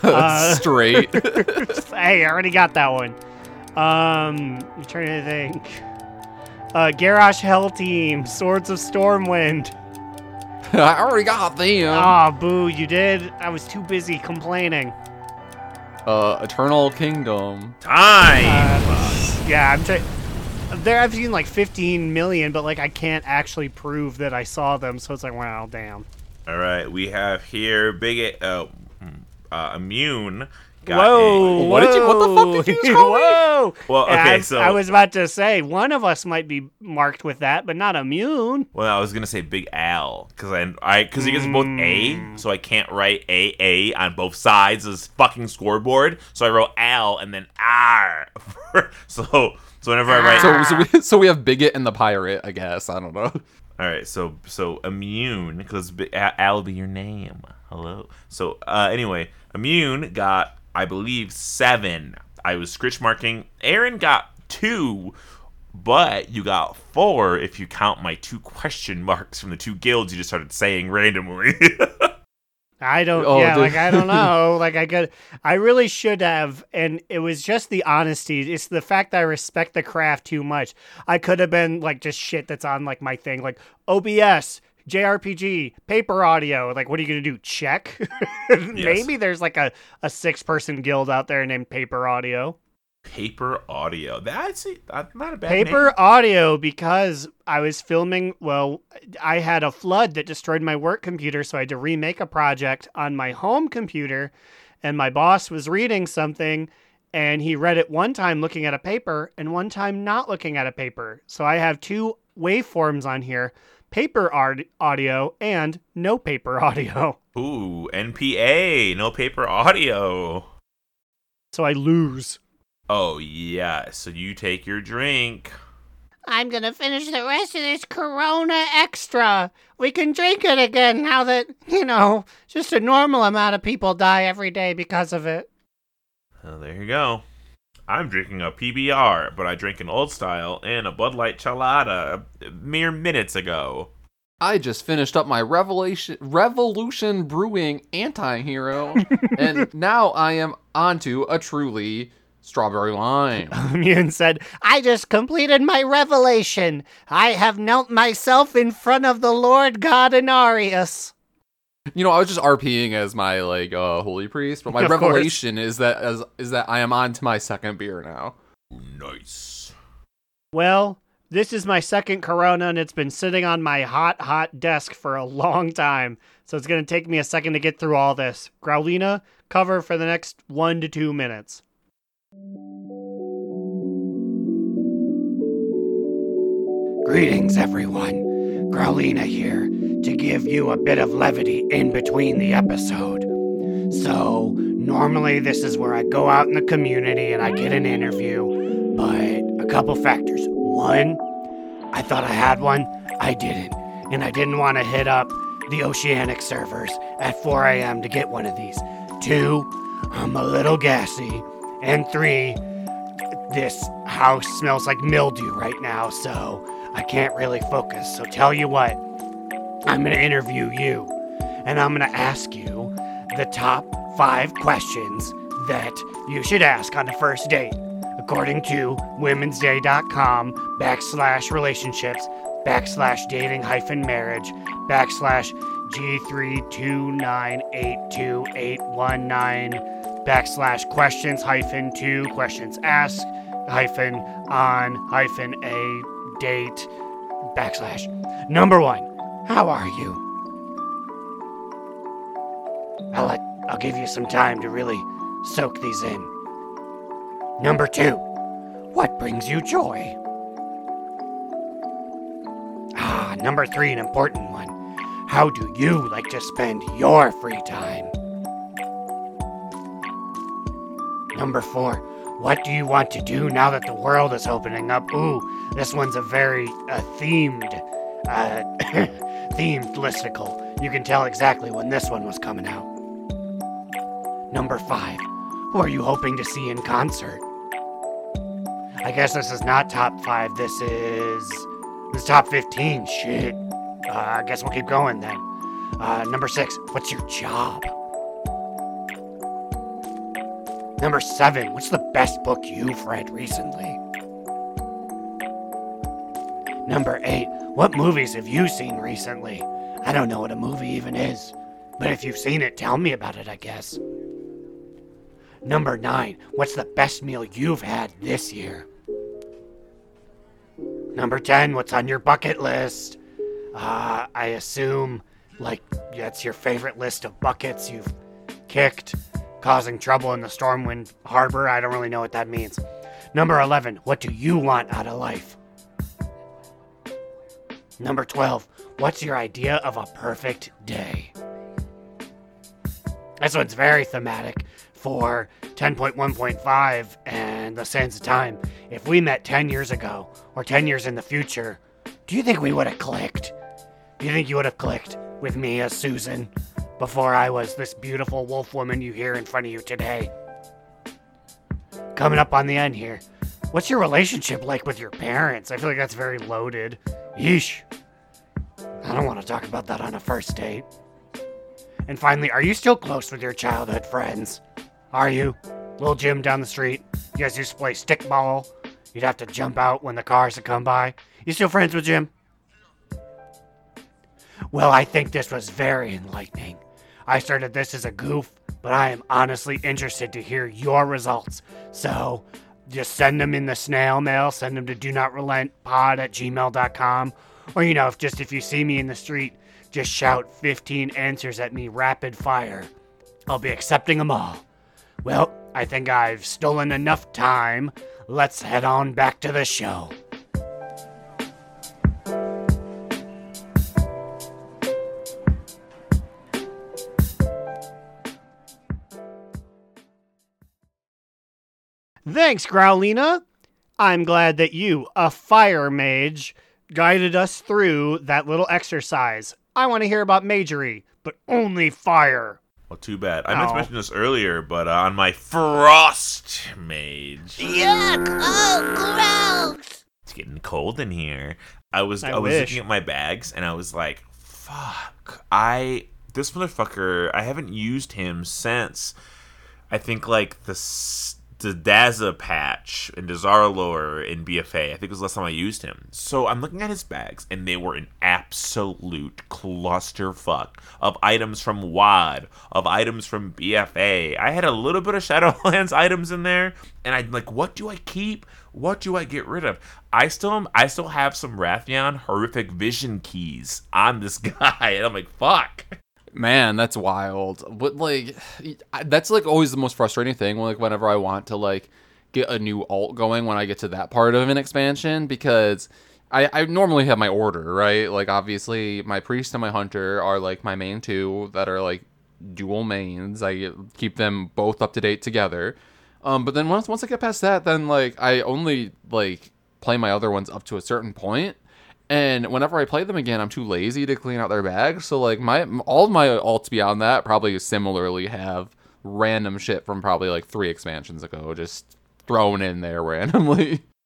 Speaker 4: Uh,
Speaker 3: Straight. *laughs*
Speaker 4: hey, I already got that one. Um, I'm trying to think. Uh, Garrosh Hell Team, Swords of Stormwind. *laughs*
Speaker 3: I already got them.
Speaker 4: Ah, boo, you did. I was too busy complaining.
Speaker 3: uh, Eternal Kingdom.
Speaker 2: Time!
Speaker 4: Uh, yeah, I'm trying. There, I've seen like 15 million, but like I can't actually prove that I saw them, so it's like, wow, damn.
Speaker 2: All right, we have here Bigot, uh, uh, Immune. Got
Speaker 4: Whoa!
Speaker 2: a-
Speaker 3: What did you- what the fuck did you just call me?
Speaker 4: Whoa!
Speaker 2: Well, okay,
Speaker 4: I,
Speaker 2: so-
Speaker 4: I was about to say one of us might be marked with that, but not immune.
Speaker 2: Well, I was gonna say Big Al because I, I, because you guys are both A, so I can't write A A on both sides of this fucking scoreboard. So I wrote Al and then R. *laughs* so, so whenever I write,
Speaker 3: So, so, we, *laughs* so we have Bigot and the Pirate, I guess. I don't know.
Speaker 2: All right, so so immune because Al be your name. Hello. So uh, anyway, immune got I believe seven. I was scritch marking. Aaron got two. But you got four if you count my two question marks from the two guilds you just started saying randomly. *laughs*
Speaker 4: I don't.
Speaker 3: Oh,
Speaker 4: yeah,
Speaker 3: dude.
Speaker 4: like I don't *laughs* know. like I could. I really should have, and it was just the honesty. It's the fact that I respect the craft too much. I could have been like just shit that's on like my thing, like OBS.
Speaker 7: JRPG, paper audio. Like, what are you going to do? Check? *laughs* Maybe there's like a, a six person guild out there named Paper Audio.
Speaker 2: Paper audio. That's, that's uh, not a bad
Speaker 7: Paper
Speaker 2: name.
Speaker 7: audio because I was filming. Well, I had a flood that destroyed my work computer, so I had to remake a project on my home computer. And my boss was reading something, and he read it one time looking at a paper and one time not looking at a paper. So I have two waveforms on here paper art- audio and no paper *laughs* audio.
Speaker 2: Ooh, NPA. No paper audio.
Speaker 7: So I lose.
Speaker 2: Oh, yeah. So you take your drink.
Speaker 4: I'm gonna finish the rest of this Corona Extra. We can drink it again now that, you know, just a normal amount of people die every day because of it.
Speaker 2: Well, there you go. I'm drinking a PBR, but I drank an old style and a Bud Light Chelada mere minutes ago.
Speaker 3: I just finished up my Revelation Revolution Brewing anti-hero, *laughs* and now I am onto a truly strawberry lime. *laughs*
Speaker 7: Immune said,
Speaker 4: I just completed my revelation. I have knelt myself in front of the Lord God Inarius.
Speaker 3: You know, I was just RPing as my like uh, holy priest, but my *laughs*
Speaker 7: Of course.
Speaker 3: revelation is that as is that I am on to my second beer now.
Speaker 2: Nice.
Speaker 7: Well, this is my second Corona, and it's been sitting on my hot, hot desk for a long time. So it's going to take me a second to get through all this. Growlina, cover for the next one to two minutes.
Speaker 4: Greetings, everyone. Growlina here to give you a bit of levity in between the episode. So, normally this is where I go out in the community and I get an interview, but a couple factors. One, I thought I had one, I didn't. And I didn't want to hit up the oceanic servers at 4 a.m. to get one of these. Two, I'm a little gassy. And three, this house smells like mildew right now, so I can't really focus. So tell you what, I'm gonna interview you, and I'm gonna ask you the top five questions that you should ask on a first date, according to womensday.com backslash relationships backslash dating hyphen marriage backslash G329828819 backslash questions hyphen two questions asked hyphen on hyphen a date backslash. Number one how are you? I'll let i'll give you some time to really soak these in. Number two what brings you joy? Ah number three an important one. How do you like to spend your free time Number four, what do you want to do now that the world is opening up? Ooh, this one's a very uh, themed, uh, *coughs* themed listicle. You can tell exactly when this one was coming out. Number five, who are you hoping to see in concert? I guess this is not top five. This is this is top fifteen. Shit. Uh, I guess we'll keep going then. Uh, number six, what's your job? Number seven, what's the best book you've read recently? Number eight, what movies have you seen recently? I don't know what a movie even is, but if you've seen it, tell me about it, I guess. Number nine, what's the best meal you've had this year? Number 10, what's on your bucket list? Uh, I assume, like, that's your favorite list of buckets you've kicked causing trouble in the Stormwind Harbor. I don't really know what that means. Number 11, what do you want out of life? Number 12, what's your idea of a perfect day? This one's very thematic for 10.1.5 and the Sands of Time. If we met 10 years ago or 10 years in the future, do you think we would have clicked? Do you think you would have clicked with me as Susan before I was this beautiful wolf woman you hear in front of you today? Coming up on the end here. What's your relationship like with your parents? I feel like that's very loaded. Yeesh. I don't want to talk about that on a first date. And finally, are you still close with your childhood friends? Are you? Little Jim down the street. You guys used to play stickball. You'd have to jump out when the cars would come by. You still friends with Jim?
Speaker 6: Well, I think this was very enlightening. I started this as a goof, but I am honestly interested to hear your results. So just send them in the snail mail, send them to do not relent pod at gmail.com. Or, you know, if just if you see me in the street, just shout 15 answers at me rapid fire. I'll be accepting them all. Well, I think I've stolen enough time. Let's head on back to the show.
Speaker 4: Thanks, Growlina. I'm glad that you, a fire mage, guided us through that little exercise. I want to hear about magery, but only fire.
Speaker 2: Well, too bad. I meant to mention this earlier, but uh, on my frost mage,
Speaker 8: Yuck! Oh, gross!
Speaker 2: it's getting cold in here. I was
Speaker 4: I
Speaker 2: I, was
Speaker 4: wish.
Speaker 2: looking at my bags and I was like, "Fuck! I this motherfucker. I haven't used him since I think like the s- Daza patch in Dazar'alor in BFA. I think it was the last time I used him. So I'm looking at his bags, and they were an absolute clusterfuck of items from WoD, of items from BFA. I had a little bit of *laughs* Shadowlands items in there, and I'm like, what do I keep? What do I get rid of? I still I still have some Wrathion horrific vision keys on this *laughs* guy, and I'm like, fuck.
Speaker 3: Man, that's wild. But like, that's like always the most frustrating thing. Like whenever I want to like get a new alt going, when I get to that part of an expansion, because I, I normally have my order right. Like obviously, my priest and my hunter are like my main two that are like dual mains. I keep them both up to date together. Um, but then once once I get past that, then like I only like play my other ones up to a certain point. And whenever I play them again, I'm too lazy to clean out their bags. So like my all of my alts beyond that probably similarly have random shit from probably like three expansions ago, just thrown in there randomly. *laughs*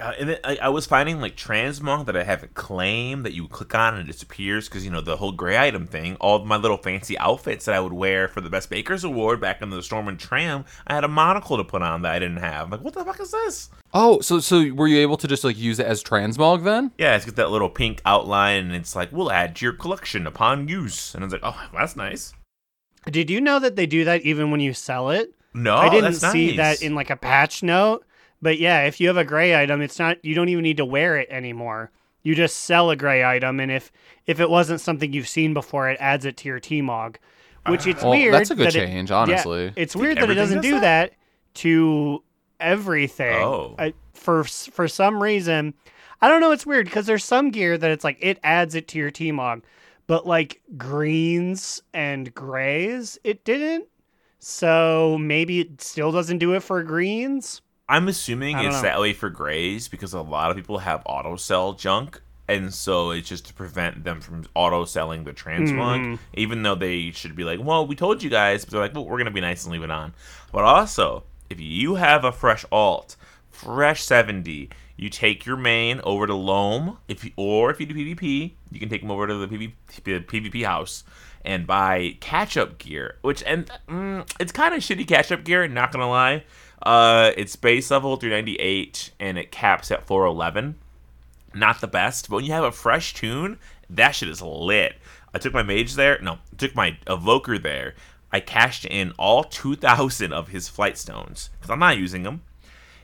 Speaker 2: Uh, and then I, I was finding like transmog that I haven't claimed that you click on and it disappears because you know the whole gray item thing. All of my little fancy outfits that I would wear for the best bakers award back in the Storm and Tram, I had a monocle to put on that I didn't have. I'm like, what the fuck is this?
Speaker 3: Oh, so so were you able to just like use it as transmog then?
Speaker 2: Yeah, it's got that little pink outline, and it's like, we'll add to your collection upon use. And I was like, oh, that's nice.
Speaker 4: Did you know that they do that even when you sell it?
Speaker 2: No,
Speaker 4: I didn't
Speaker 2: that's
Speaker 4: see
Speaker 2: nice.
Speaker 4: that in like a patch note. But yeah, if you have a gray item, it's not you don't even need to wear it anymore. You just sell a gray item, and if if it wasn't something you've seen before, it adds it to your Tmog. Which it's
Speaker 3: Well,
Speaker 4: weird.
Speaker 3: that's a good
Speaker 4: that it-
Speaker 3: change,
Speaker 4: yeah,
Speaker 3: honestly.
Speaker 4: it's weird that it doesn't
Speaker 2: does
Speaker 4: do
Speaker 2: that?
Speaker 4: that to everything.
Speaker 2: Oh.
Speaker 4: I, for for some reason, I don't know. It's weird because there's some gear that it's like it adds it to your Tmog, but like greens and grays, it didn't. So maybe it still doesn't do it for greens.
Speaker 2: I'm assuming it's
Speaker 4: know.
Speaker 2: that way for grays because a lot of people have auto sell junk, and so it's just to prevent them from auto selling the transmog.
Speaker 4: Mm-hmm.
Speaker 2: Even though they should be like, "Well, we told you guys," but they're like, "Well, we're gonna be nice and leave it on." But also, if you have a fresh alt, fresh seventy, you take your main over to Loamm. If you, or if you do PvP, you can take them over to the PvP, PvP house and buy catch up gear, which and mm, it's kind of shitty catch up gear. Not gonna lie. Uh, it's base level 398 and it caps at 411. Not the best, but when you have a fresh toon, that shit is lit. I took my mage there. No, I took my evoker there. I cashed in all 2,000 of his flight stones because I'm not using them.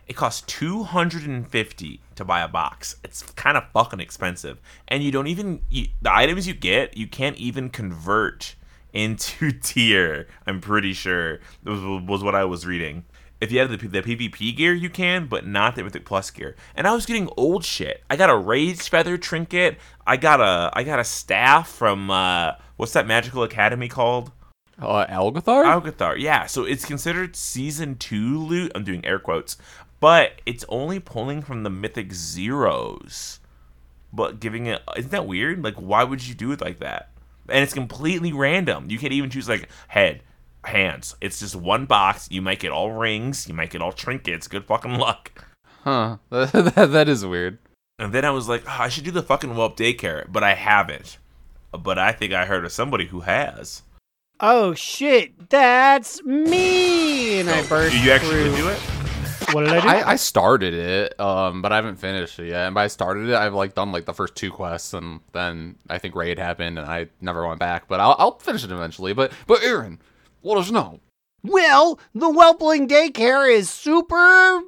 Speaker 2: It costs 250 to buy a box. It's kind of fucking expensive. And you don't even you, the items you get, you can't even convert *laughs* into tier. I'm pretty sure was, was what I was reading. If you have the, the PvP gear, you can, but not the Mythic Plus gear. And I was getting old shit. I got a Rage feather trinket. I got a I got a staff from uh, what's that magical academy called?
Speaker 3: Uh, Algeth'ar?
Speaker 2: Algeth'ar, yeah. So it's considered season two loot. I'm doing air quotes, but it's only pulling from the mythic zeros, but giving it. Isn't that weird? Like, why would you do it like that? And it's completely random. You can't even choose like head, hands. It's just one box. You might get all rings. You might get all trinkets. Good fucking luck.
Speaker 3: Huh. *laughs* that, that is weird.
Speaker 2: And then I was like, oh, I should do the fucking Whelp Daycare, but I haven't. But I think I heard of somebody who has.
Speaker 4: Oh shit, that's me! And I burst
Speaker 2: you actually
Speaker 4: through.
Speaker 2: do it?
Speaker 4: What did I do?
Speaker 3: I, I started it, um, but I haven't finished it yet. And by started it, I've like done like the first two quests, and then I think raid happened, and I never went back. But I'll, I'll finish it eventually. But but Aaron, let us know.
Speaker 4: Well, the Whelpling daycare is super.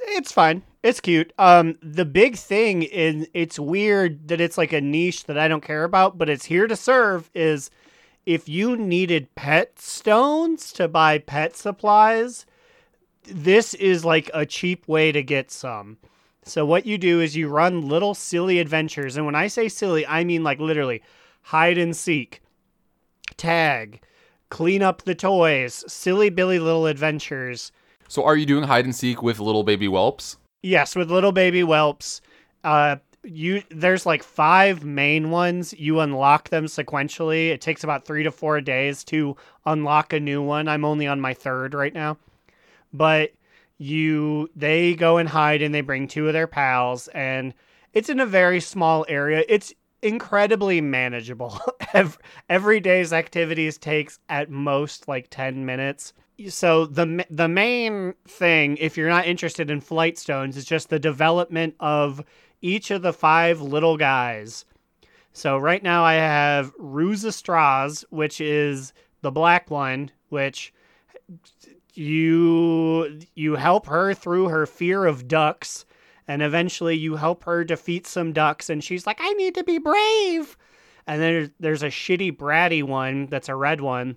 Speaker 4: It's fine. It's cute. Um, the big thing is it's weird that it's like a niche that I don't care about, but it's here to serve. Is if you needed pet stones to buy pet supplies, this is like a cheap way to get some. So what you do is you run little silly adventures, and when I say silly, I mean like literally hide and seek, tag, clean up the toys, silly Billy little adventures.
Speaker 3: So are you doing hide and seek with little baby whelps?
Speaker 4: Yes, with little baby whelps. Uh, you there's like five main ones. You unlock them sequentially. It takes about three to four days to unlock a new one. I'm only on my third right now, but you they go and hide and they bring two of their pals and it's in a very small area. It's incredibly manageable. *laughs* Ev- Every day's activities takes at most like 10 minutes. So the the main thing if you're not interested in flight stones is just the development of each of the five little guys. So right now I have Ruza Straz, which is the black one, which you you help her through her fear of ducks and eventually you help her defeat some ducks and she's like i need to be brave. And then there's- a shitty bratty one that's a red one.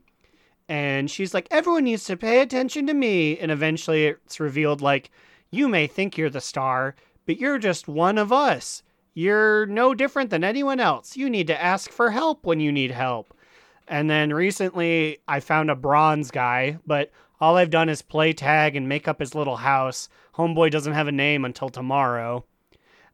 Speaker 4: And she's like everyone needs to pay attention to me. And eventually it's revealed like you may think you're the star but you're just one of us. You're no different than anyone else. You need to ask for help when you need help. And then recently I found a bronze guy, but all I've done is play tag and make up his little house. Homeboy doesn't have a name until tomorrow.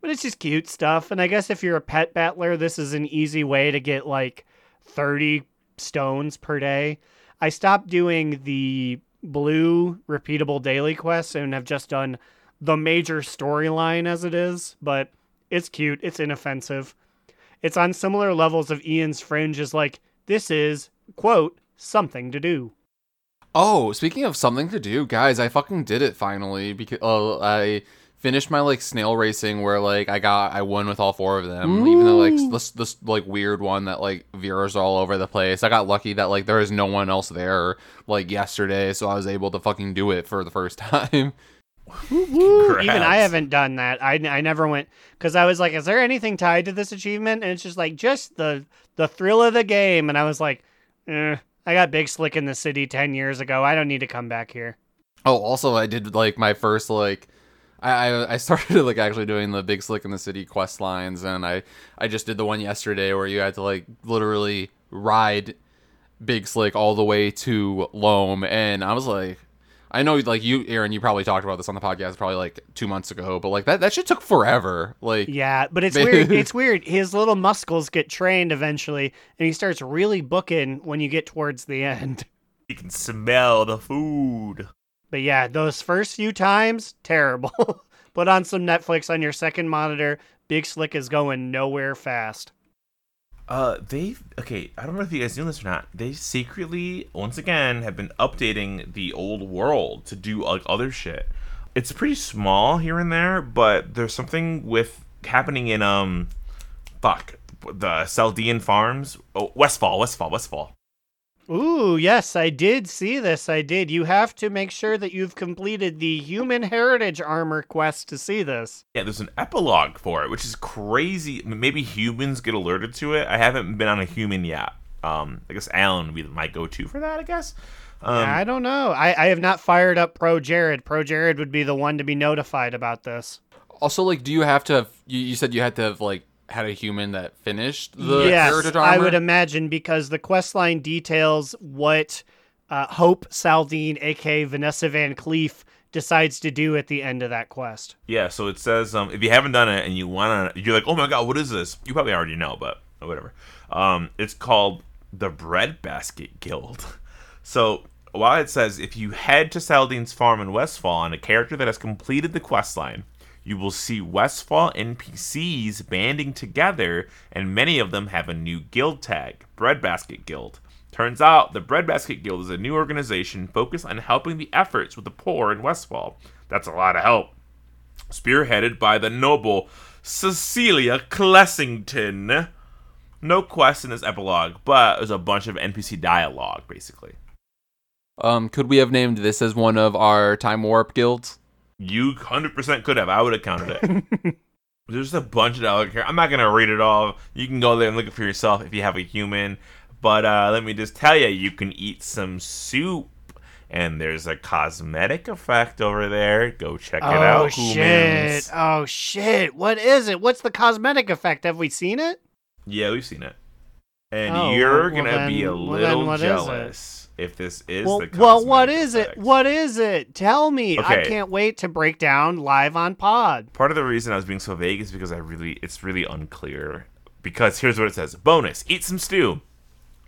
Speaker 4: But it's just cute stuff. And I guess if you're a pet battler, this is an easy way to get like 30 stones per day. I stopped doing the blue repeatable daily quests and have just done the major storyline as it is, but it's cute, it's inoffensive. It's on similar levels of Ian's Fringe as like, this is, quote, something to do.
Speaker 3: Oh, speaking of something to do, guys, I fucking did it finally because uh, I finished my like snail racing where like I got I won with all four of them, even though like this this like weird one that like veers all over the place. I got lucky that like there is no one else there like yesterday, so I was able to fucking do it for the first *laughs* time.
Speaker 4: Even I haven't done that. I, I never went because I was like, is there anything tied to this achievement? And it's just like just the the thrill of the game. And I was like, eh, I got Big Slick in the city ten years ago. I don't need to come back here.
Speaker 3: Oh, also I did like my first like I I I *laughs* started like actually doing the big slick in the city quest lines and I I just did the one yesterday where you had to like literally ride big slick all the way to Loamm and I was like I know like you Aaron you probably talked about this on the podcast probably like 2 months ago but like that that shit took forever like
Speaker 4: Yeah, but it's weird. *laughs* It's weird. His little muscles get trained eventually, and he starts really booking when you get towards the end.
Speaker 2: You can smell the food.
Speaker 4: But yeah, those first few times, terrible. *laughs* Put on some Netflix on your second monitor. Big Slick is going nowhere fast.
Speaker 2: Uh, they okay. I don't know if you guys knew this or not. They secretly, once again, have been updating the old world to do like other shit. It's pretty small here and there, but there's something with happening in um, fuck the Saldean Farms. Oh, Westfall, Westfall, Westfall.
Speaker 4: Ooh, yes, I did see this. I did. You have to make sure that you've completed the Human Heritage Armor quest to see this.
Speaker 2: Yeah, there's an epilogue for it, which is crazy. Maybe humans get alerted to it. I haven't been on a human yet. Um, I guess Alan would be my go-to for that. I guess. Um,
Speaker 4: I don't know. I, I have not fired up Pro Jared. Pro Jared would be the one to be notified about this.
Speaker 3: also like do you have to have, you, you said you had to have like had a human that finished the
Speaker 4: yes,
Speaker 3: heritage
Speaker 4: I would imagine because the quest line details what uh, Hope Saldean, aka Vanessa Van Cleef, decides to do at the end of that quest.
Speaker 2: Yeah, so it says um, if you haven't done it and you want to, you're like, oh my god, what is this? You probably already know, but whatever. Um, it's called the Bread Basket Guild. *laughs* So while it says if you head to Saldean's farm in Westfall and a character that has completed the quest line, you will see Westfall NPCs banding together, and many of them have a new guild tag, Breadbasket Guild. Turns out the Breadbasket Guild is a new organization focused on helping the efforts with the poor in Westfall That's a lot of help. Spearheaded by the noble Cecilia Clessington. No quest in this epilogue, but there's a bunch of NPC dialogue, basically.
Speaker 3: Um, could we have named this as one of our time warp guilds?
Speaker 2: You 100% could have. I would have counted it. *laughs* There's a bunch of dialogue here. I'm not going to read it all. You can go there and look it for yourself if you have a human. But uh, let me just tell you, you can eat some soup. And there's a cosmetic effect over there. Go check it
Speaker 4: oh
Speaker 2: out.
Speaker 4: shit!
Speaker 2: humans.
Speaker 4: Oh shit! What is it? What's the cosmetic effect? Have we seen it?
Speaker 2: Yeah, we've seen it. And
Speaker 4: Oh,
Speaker 2: you're
Speaker 4: well- well
Speaker 2: gonna be a
Speaker 4: then- well then
Speaker 2: little
Speaker 4: it?
Speaker 2: jealous if this is
Speaker 4: well,
Speaker 2: the
Speaker 4: well, what is it? What is it? Tell me. I can't wait to break down live on Pod.
Speaker 2: Part of the reason I was being so vague is because I really it's really unclear. Because here's what it says: bonus, eat some stew.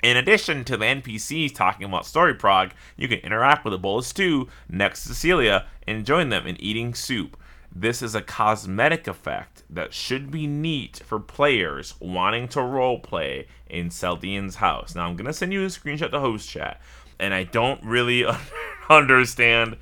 Speaker 2: In addition to the NPCs talking about story prog, you can interact with a bowl of stew next to Celia and join them in eating soup. This is a cosmetic effect that should be neat for players wanting to roleplay in Saldean's house. Now I'm gonna send you a screenshot to host chat, and I don't really *laughs* understand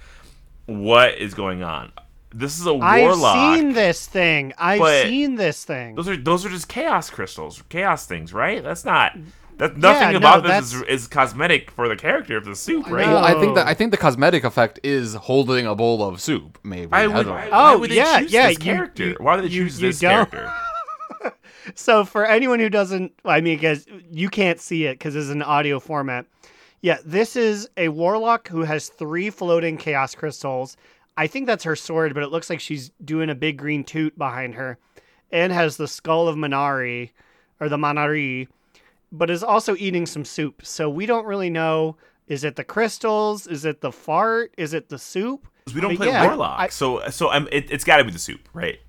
Speaker 2: what is going on. This is a warlock.
Speaker 4: I've seen this thing. I've seen this thing.
Speaker 2: Those are those are just chaos crystals, chaos things, right? That's not. That nothing
Speaker 4: no,
Speaker 2: about this is, is cosmetic for the character of the soup, right?
Speaker 4: know.
Speaker 3: Well, I think that
Speaker 4: Oh.
Speaker 3: I think the cosmetic effect is holding a bowl of soup. Maybe
Speaker 2: I
Speaker 3: don't
Speaker 2: would.
Speaker 3: know.
Speaker 2: Why
Speaker 4: Oh,
Speaker 2: would
Speaker 4: yeah, yeah,
Speaker 2: this
Speaker 4: you-
Speaker 2: character?
Speaker 4: you-
Speaker 2: why would they
Speaker 4: you-
Speaker 2: choose
Speaker 4: you
Speaker 2: this
Speaker 4: don't-
Speaker 2: character? *laughs*
Speaker 4: So for anyone who doesn't, I mean, because you can't see it because it's an audio format. Yeah, this is a warlock who has three floating chaos crystals. I think that's her sword, but it looks like she's doing a big green toot behind her, and has the skull of Manari, or the Manari, but is also eating some soup. So we don't really know. Is it the crystals? Is it the fart? Is it the soup?
Speaker 2: we don't
Speaker 4: But
Speaker 2: play
Speaker 4: yeah,
Speaker 2: warlock,
Speaker 4: I-
Speaker 2: so so um, it, it's got to be the soup, right?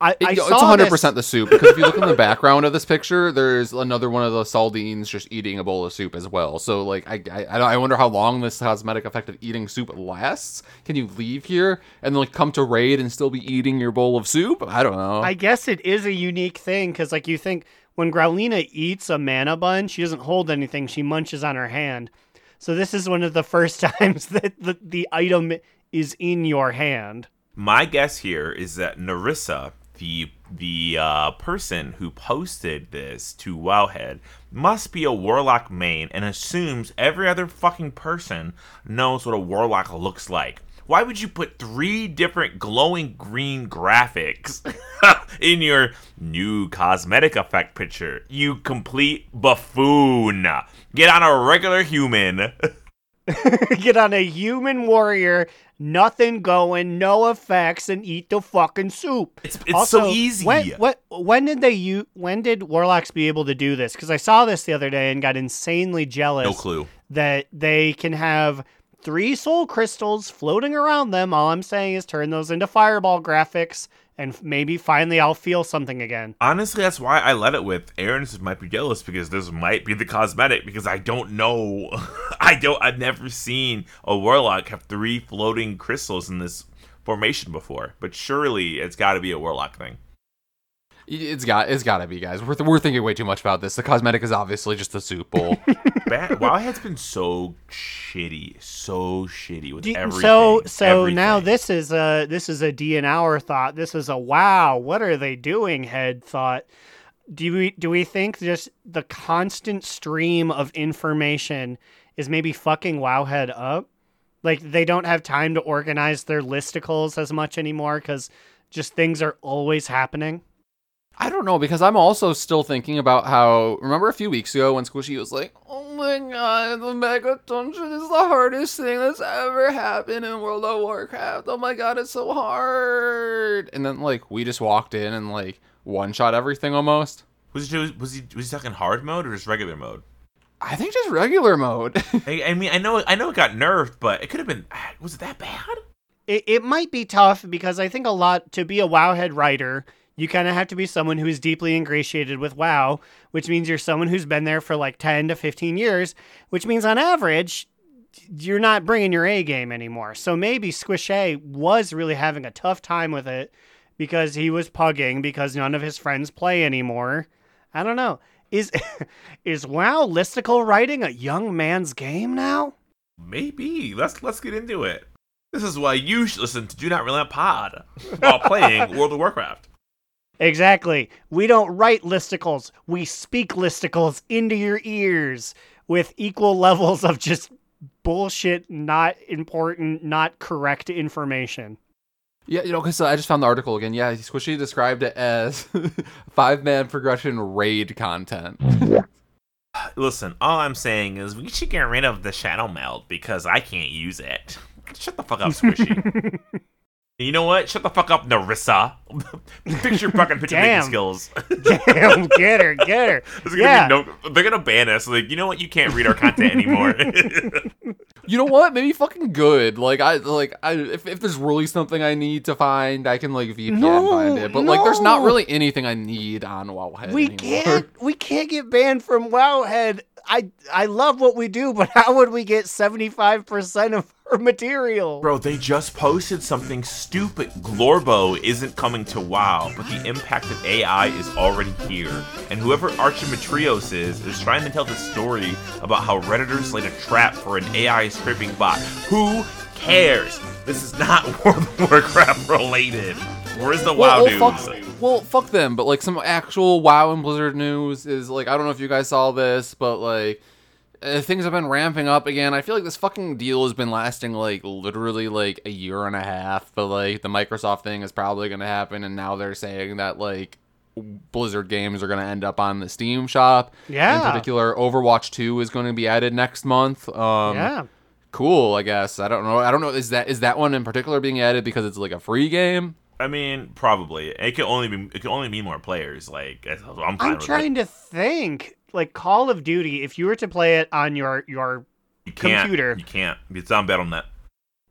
Speaker 4: I,
Speaker 3: It- it's
Speaker 4: saw
Speaker 3: 100% the soup because if you look in the background of this picture, there's another one of the sardines just eating a bowl of soup as well. So like I I, I I wonder how long this cosmetic effect of eating soup lasts. Can you leave here and then like come to raid and still be eating your bowl of soup? I don't know.
Speaker 4: I guess it is a unique thing because, like, you think when Growlina eats a mana bun, she doesn't hold anything; she munches on her hand. So this is one of the first *laughs* times that the, the item is in your hand.
Speaker 2: My guess here is that Narissa, the the uh, person who posted this to Wowhead, must be a warlock main and assumes every other fucking person knows what a warlock looks like. Why would you put three different glowing green graphics *laughs* in your new cosmetic effect picture? You complete buffoon. Get on a regular human. *laughs*
Speaker 4: Get on a human warrior, nothing going, no effects, and eat the fucking soup.
Speaker 2: It's, it's so easy.
Speaker 4: When, what, when did they u- When did warlocks be able to do this? Because I saw this the other day and got insanely jealous.
Speaker 2: no clue.
Speaker 4: that they can have three soul crystals floating around them. All I'm saying is turn those into fireball graphics, and maybe finally I'll feel something again.
Speaker 2: Honestly, that's why I let it with Aaron might be jealous because this might be the cosmetic because I don't know. *laughs* I don't. I've never seen a warlock have three floating crystals in this formation before. But surely it's got to be a warlock thing.
Speaker 3: It's got it's got to be guys. We're th- we're thinking way too much about this. The cosmetic is obviously just the soup bowl. *laughs*
Speaker 2: Bad, Wowhead's been so shitty, so shitty with
Speaker 4: Do-
Speaker 2: everything.
Speaker 4: so so now this is a this is a D and hour thought. This is a wow. What are they doing? Head thought. Do we do we think just the constant stream of information is maybe fucking Wowhead up? Like they don't have time to organize their listicles as much anymore because just things are always happening.
Speaker 3: I don't know because I'm also still thinking about how remember a few weeks ago when Squishei was like, "Oh my god, the Mega Dungeon is the hardest thing that's ever happened in World of Warcraft. Oh my god, it's so hard." And then like we just walked in and like one shot everything almost.
Speaker 2: was he was he was he talking hard mode or just regular mode?
Speaker 3: I think just regular mode. *laughs*
Speaker 2: I, I mean, I know I know it got nerfed, but it could have been. Was it that bad?
Speaker 4: It, it might be tough because I think a lot to be a Wowhead writer, you kind of have to be someone who is deeply ingratiated with WoW, which means you're someone who's been there for like 10 to 15 years, which means on average, you're not bringing your A game anymore. So maybe Squishei was really having a tough time with it because he was pugging because none of his friends play anymore. I don't know. Is *laughs* is WoW listicle writing a young man's game now?
Speaker 2: Maybe. Let's let's get into it. This is why you should listen to Do Not Relent Pod while playing *laughs* World of Warcraft.
Speaker 4: Exactly. We don't write listicles. We speak listicles into your ears with equal *laughs* levels of just bullshit, not important, not correct information.
Speaker 3: Yeah, you know, because uh, I just found the article again. Yeah, Squishei described it as *laughs* five man progression raid content. *sighs*
Speaker 2: Listen, all I'm saying is we should get rid of the Shadow Meld because I can't use it. Shut the fuck up, Squishei. *laughs* you know what? Shut the fuck up, Narissa. *laughs* Fix your fucking picture making skills. *laughs*
Speaker 4: Damn, get her, get her. *laughs*
Speaker 2: Gonna
Speaker 4: Yeah.
Speaker 2: be no, they're gonna ban us. Like, you know what? You can't read our content anymore.
Speaker 3: You know what? Maybe fucking good. Like I like I if, if there's really something I need to find, I can like VPN
Speaker 4: No,
Speaker 3: find it. But like there's not really anything I need on Wowhead
Speaker 4: We
Speaker 3: anymore.
Speaker 4: can't we can't get banned from Wowhead. I I love what we do, but how would we get 75% of *laughs* our material?
Speaker 2: Bro, they just posted something stupid. Glorbo isn't coming to WoW, but the impact of AI is already here. And whoever Archimtiros is, is trying to tell the story about how Redditors laid a trap for an AI scraping bot. Who cares? This is not *laughs* World of Warcraft related. Where's the WoW
Speaker 3: well,
Speaker 2: news?
Speaker 3: well, fuck, well, fuck them. But like some actual WoW and Blizzard news is like I don't know if you guys saw this, but like uh, things have been ramping up again. I feel like this fucking deal has been lasting like literally like a year and a half. But like the Microsoft thing is probably gonna happen, and now they're saying that like Blizzard games are gonna end up on the Steam shop.
Speaker 4: Yeah.
Speaker 3: In particular, Overwatch Two is going to be added next month. Um,
Speaker 4: yeah.
Speaker 3: Cool. I guess I don't know. I don't know. Is that is that one in particular being added because it's like a free game?
Speaker 2: I mean, probably. It could only be. It could only mean more players. Like I'm.
Speaker 4: I'm trying
Speaker 2: it.
Speaker 4: to think. Like Call of Duty, if you were to play it on your your
Speaker 2: You
Speaker 4: computer.
Speaker 2: You can't. It's on BattleNet.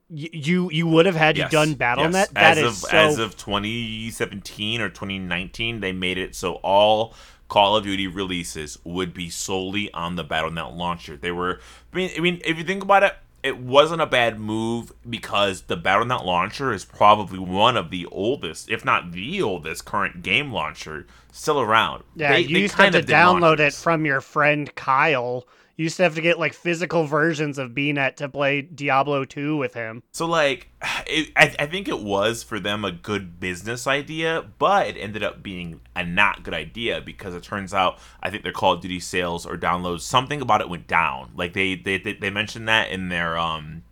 Speaker 4: y- you you would have had
Speaker 2: Yes,
Speaker 4: you done BattleNet.
Speaker 2: yes.
Speaker 4: That
Speaker 2: as
Speaker 4: is
Speaker 2: of
Speaker 4: so
Speaker 2: as of 2017 or 2019, they made it so all Call of Duty releases would be solely on the BattleNet launcher. They were. I mean, I mean, if you think about it, it wasn't a bad move because the BattleNet launcher is probably one of the oldest, if not the oldest, current game launcher still around.
Speaker 4: yeah.
Speaker 2: They-
Speaker 4: you
Speaker 2: they
Speaker 4: used to have
Speaker 2: kind
Speaker 4: to download it from your friend Kyle. You used to have to get like physical versions of BNet to play Diablo 2 with him.
Speaker 2: So like, *sighs* it, I, I think it was for them a good business idea, but it ended up being a not good idea because it turns out I think their Call of Duty sales or downloads something about it went down. Like they they they, they mentioned that in their um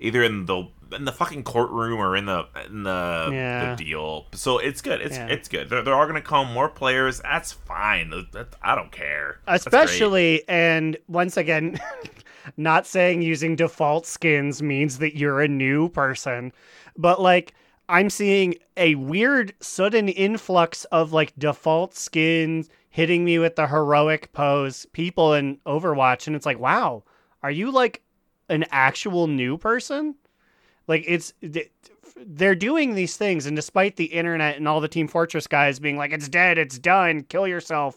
Speaker 2: either in the in the fucking courtroom or in the in the,
Speaker 4: Yeah.
Speaker 2: the deal. So it's good. It's
Speaker 4: Yeah.
Speaker 2: it's good. There, there are going to come more players. That's fine. That- I don't care.
Speaker 4: Especially, and once again, *laughs* not saying using default skins means that you're a new person, but like I'm seeing a weird sudden influx of like default skins hitting me with the heroic pose people in Overwatch, and it's like, wow, are you like an actual new person? Like it's they're doing these things, and despite the internet and all the Team Fortress guys being like, "It's dead, it's done, kill yourself,"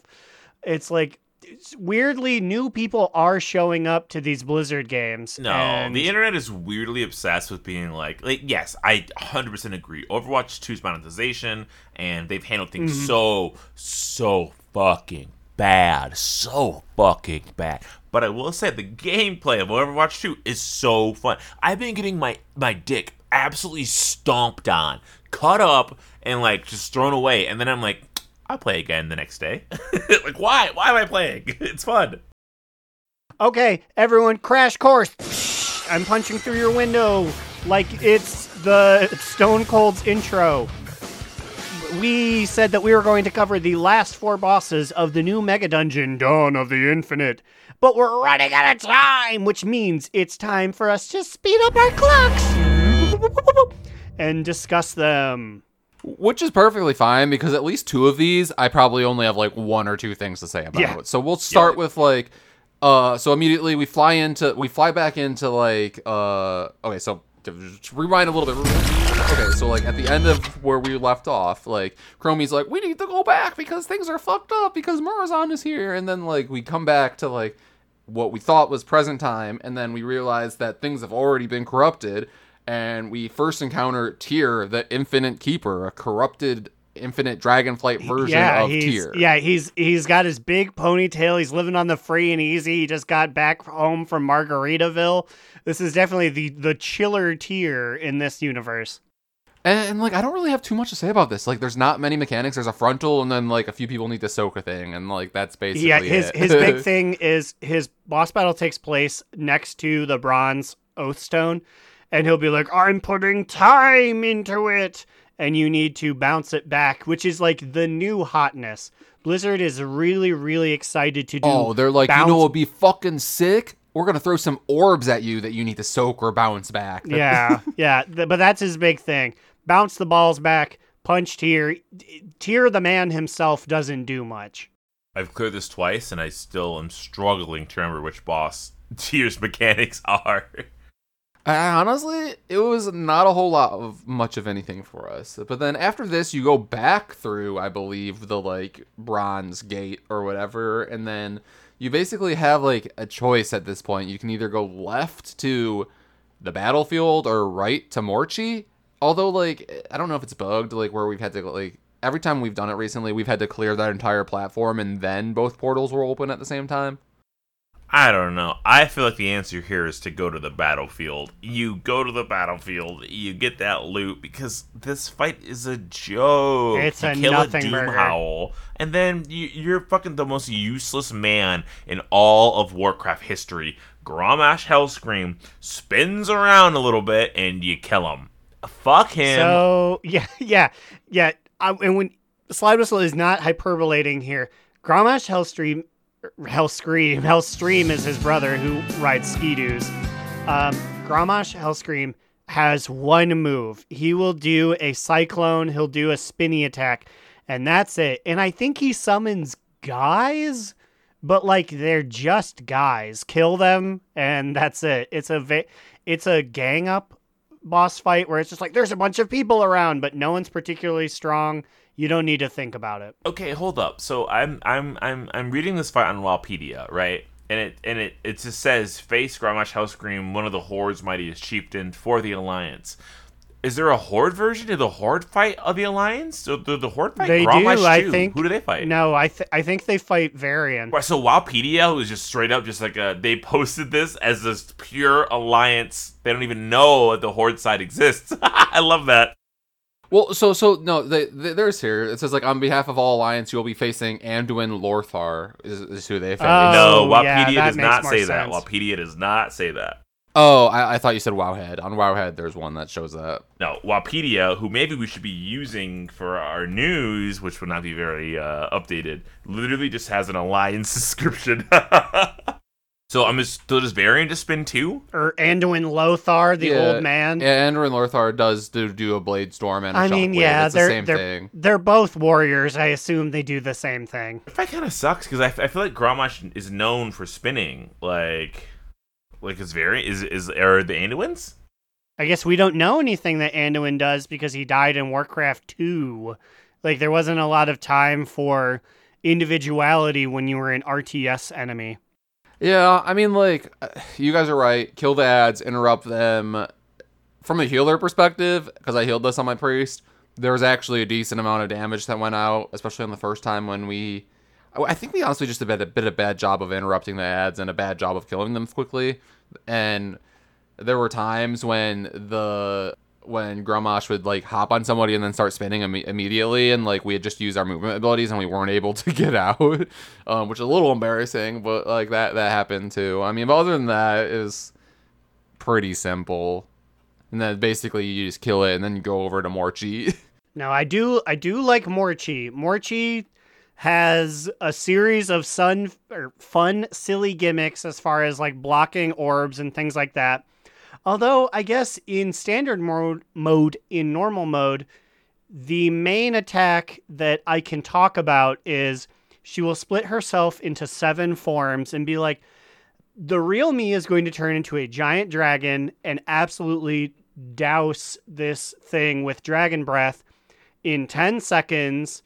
Speaker 4: it's like it's- weirdly new people are showing up to these Blizzard games.
Speaker 2: No,
Speaker 4: and-
Speaker 2: the internet is weirdly obsessed with being like, like yes, I 100% agree. Overwatch 2's monetization, and they've handled things
Speaker 4: Mm-hmm.
Speaker 2: so, so fucking bad, so fucking bad. But I will say the gameplay of Overwatch 2 is so fun. I've been getting my my dick absolutely stomped on, cut up, and like just thrown away, and then I'm like. I'll play again the next day. *laughs* like, why? Why am I playing? *laughs* It's fun.
Speaker 4: Okay, everyone, crash course. I'm punching through your window like it's the Stone Cold's intro. We said that we were going to cover the last four bosses of the new Mega Dungeon, Dawn of the Infinite. But we're running out of time, which means it's time for us to speed up our clocks and discuss them.
Speaker 3: Which is perfectly fine because at least two of these, I probably only have like one or two things to say about
Speaker 4: Yeah.
Speaker 3: it. So we'll start with like, uh, so immediately we fly into, we fly back into like, uh, okay, so rewind a little bit. Okay, so like at the end of where we left off, like Chromie's like, we need to go back because things are fucked up because Murozond is here, and then like we come back to like what we thought was present time, and then we realize that things have already been corrupted, and we first encounter Tyr, the Infinite Keeper, a corrupted infinite dragonflight version
Speaker 4: yeah,
Speaker 3: of
Speaker 4: he's,
Speaker 3: Tyr.
Speaker 4: Yeah, he's he's got his big ponytail. He's living on the free and easy. He just got back home from Margaritaville. This is definitely the the chiller tier in this universe.
Speaker 3: And, and, like I don't really have too much to say about this. Like there's not many mechanics. There's a frontal and then like a few people need to soak a thing and like that's basically
Speaker 4: yeah, his
Speaker 3: it.
Speaker 4: his big *laughs* thing is his boss battle takes place next to the bronze oath stone, and he'll be like, "I'm putting time into it," and you need to bounce it back, which is like the new hotness. Blizzard is really really excited to do.
Speaker 3: Oh, they're like, you know, it'd be fucking sick. We're gonna throw some orbs at you that you need to soak or bounce back.
Speaker 4: yeah, *laughs* yeah, th- but that's his big thing. Bounce the balls back, punch Tyr. Tyr the man himself doesn't do much.
Speaker 2: I've cleared this twice, and I still am struggling to remember which boss *laughs* Tyr's mechanics are.
Speaker 3: I, honestly, it was not a whole lot of much of anything for us. But then after this, you go back through, I believe, the like bronze gate or whatever, and then you basically have like a choice at this point. You can either go left to the battlefield or right to Morchie. Although, like, I don't know if it's bugged, like where we've had to like every time we've done it recently, we've had to clear that entire platform, and then both portals were open at the same time.
Speaker 2: I don't know. I feel like the answer here is to go to the battlefield. You go to the battlefield, you get that loot because this fight is a joke.
Speaker 4: It's
Speaker 2: you
Speaker 4: a
Speaker 2: kill
Speaker 4: nothing
Speaker 2: a
Speaker 4: burger.
Speaker 2: Doomhowl, and then you, you're fucking the most useless man in all of Warcraft history. Grommash Hellscream spins around a little bit, and you kill him. Fuck him.
Speaker 4: So *laughs* yeah, yeah, yeah. I, and when Slide Whistle is not hyperbolating here, Grommash Hellstream, Hellscream, Hellstream is his brother who rides skidoos. Um, Grommash Hellscream has one move. He will do a cyclone. He'll do a spinny attack, and that's it. And I think he summons guys, but like they're just guys. Kill them, and that's it. It's a va- it's a gang up boss fight where it's just like there's a bunch of people around, but no one's particularly strong. You don't need to think about it.
Speaker 2: okay, hold up. So I'm I'm I'm I'm reading this fight on Wowpedia, right? And it and it it just says face Grommash Hellscream, one of the Horde's mightiest chieftains for the Alliance. Is there a Horde version? Did the Horde fight of the Alliance? So the, the Horde fight
Speaker 4: They
Speaker 2: Grommash
Speaker 4: do, I
Speaker 2: too?
Speaker 4: think.
Speaker 2: Who do they fight?
Speaker 4: No, I th- I think they fight Varian.
Speaker 2: Right, so Wowpedia was just straight up just like a they posted this as this pure alliance. They don't even know that the Horde side exists. *laughs* I love that.
Speaker 3: Well, so so no, they, they, there's here. It says like on behalf of all alliance, you'll be facing Anduin Lothar is, is who they face.
Speaker 4: Oh,
Speaker 2: no,
Speaker 4: yeah,
Speaker 2: does not
Speaker 4: more
Speaker 2: say that.
Speaker 4: sense.
Speaker 2: Wowpedia does not say that.
Speaker 3: Oh, I, I thought you said Wowhead. On Wowhead, there's one that shows up.
Speaker 2: No, Wowpedia, who maybe we should be using for our news, which would not be very uh, updated, literally just has an alliance *laughs* subscription. *laughs* so I'm just so does Varian just spin two?
Speaker 4: Or Anduin Lothar, the
Speaker 3: Yeah,
Speaker 4: old man.
Speaker 3: Yeah, Anduin Lothar does do, do a blade storm and a
Speaker 4: I mean,
Speaker 3: shockwave.
Speaker 4: yeah,
Speaker 3: it's
Speaker 4: they're
Speaker 3: same
Speaker 4: they're
Speaker 3: thing.
Speaker 4: they're both warriors. I assume they do the same thing.
Speaker 2: That kind of sucks because I, I feel like Grommash is known for spinning. Like, like is Varian is is are the Anduins?
Speaker 4: I guess we don't know anything that Anduin does because he died in Warcraft 2. Like there wasn't a lot of time for individuality when you were an RTS enemy.
Speaker 3: Yeah, I mean, like, uh, you guys are right. Kill the ads, interrupt them. From a healer perspective, because I healed this on my priest, there was actually a decent amount of damage that went out, especially on the first time when we. I I think we honestly just did a bit of bad job of interrupting the ads and a bad job of killing them quickly. And there were times when the when Grommash would like hop on somebody and then start spinning imme- immediately, and like we had just used our movement abilities and we weren't able to *laughs* get out, um, which is a little embarrassing, but like that that happened too. I mean, but other than that, it pretty simple. And then basically you just kill it and then you go over to Morchie. *laughs*
Speaker 4: Now I do I do like Morchie. Morchi has a series of sun or fun silly gimmicks as far as like blocking orbs and things like that. Although I guess in standard mode mode in normal mode the main attack that I can talk about is she will split herself into seven forms and be like the real me is going to turn into a giant dragon and absolutely douse this thing with dragon breath in 10 seconds.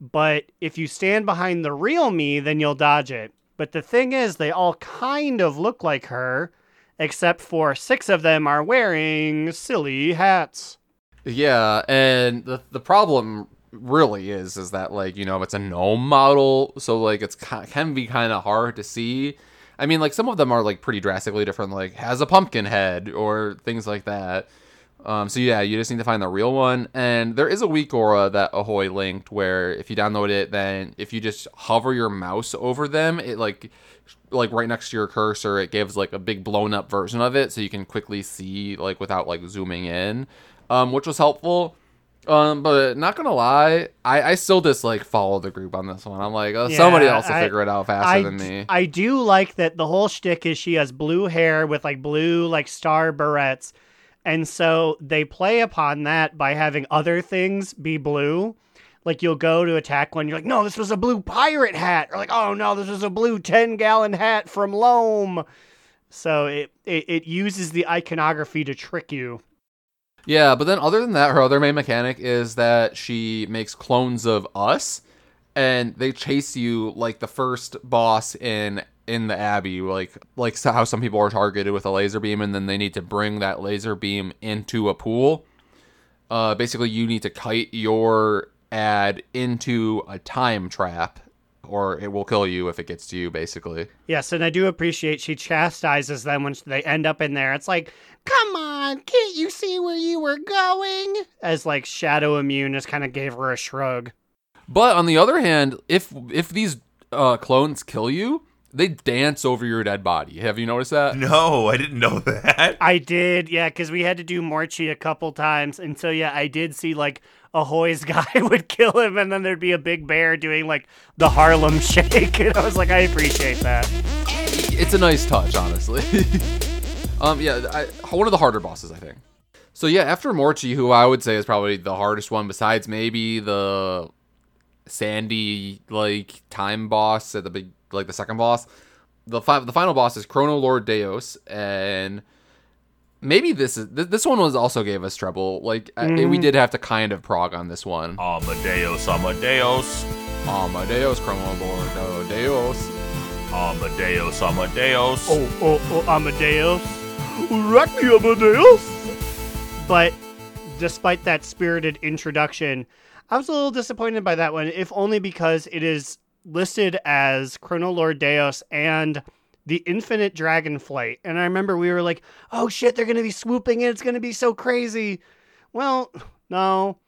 Speaker 4: But if you stand behind the real me, then you'll dodge it. But the thing is, they all kind of look like her, except for six of them are wearing silly hats.
Speaker 3: Yeah, and the the problem really is is that like you know it's a gnome model, so like it's can be kind of hard to see. I mean, like some of them are like pretty drastically different, like has a pumpkin head or things like that. Um, so yeah, you just need to find the real one. And there is a weak aura that Ahoy linked where if you download it, then if you just hover your mouse over them, it like like right next to your cursor, it gives like a big blown up version of it, so you can quickly see like without like zooming in, um, which was helpful. Um, but not gonna lie, I, I still just like follow the group on this one. I'm like, oh, somebody else will
Speaker 4: I-
Speaker 3: figure it out faster
Speaker 4: I,
Speaker 3: than me.
Speaker 4: I do like that the whole shtick is she has blue hair with like blue like star barrettes, and so they play upon that by having other things be blue. Like you'll go to attack one, you're like, no, this was a blue pirate hat, or like, oh no, this was a blue ten gallon hat from Loamm. So it, it it uses the iconography to trick you.
Speaker 3: Yeah, but then other than that, her other main mechanic is that she makes clones of us, and they chase you like the first boss in in the abbey, like like how some people are targeted with a laser beam, and then they need to bring that laser beam into a pool. Uh, basically, you need to kite your ad into a time trap, or it will kill you if it gets to you. Basically.
Speaker 4: Yes, and I do appreciate she chastises them when they end up in there. It's like, come on, can't you see where you were going? As like Shadow Immune just kind of gave her a shrug.
Speaker 3: But on the other hand, if if these uh, clones kill you, they dance over your dead body. Have you noticed that?
Speaker 2: No, I didn't know that.
Speaker 4: I did, yeah, because we had to do Morchie a couple times, and so yeah, I did see like Ahoy's *laughs* guy would kill him, and then there'd be a big bear doing like the Harlem *laughs* Shake, and I was like, I appreciate that.
Speaker 3: It's a nice touch, honestly. *laughs* um, yeah, I, one of the harder bosses, I think. So yeah, after Morchie, who I would say is probably the hardest one, besides maybe the Sandy like time boss at the big like the second boss. The fi- the final boss is Chrono Lord Deios, and maybe this is th- this one was also gave us trouble. Like I- we mm. did have to kind of prog on this one.
Speaker 2: Amadeus, Amadeus,
Speaker 3: Amadeus, Chrono Lord Deios.
Speaker 2: Amadeus, Amadeus.
Speaker 4: Oh, oh, oh, Amadeus. Rock me, Amadeus. But despite that spirited introduction, I was a little disappointed by that one, if only because it is listed as Chrono Lord Deios and the Infinite Dragonflight. And I remember we were like, oh shit, they're going to be swooping in. It's going to be so crazy. Well, no.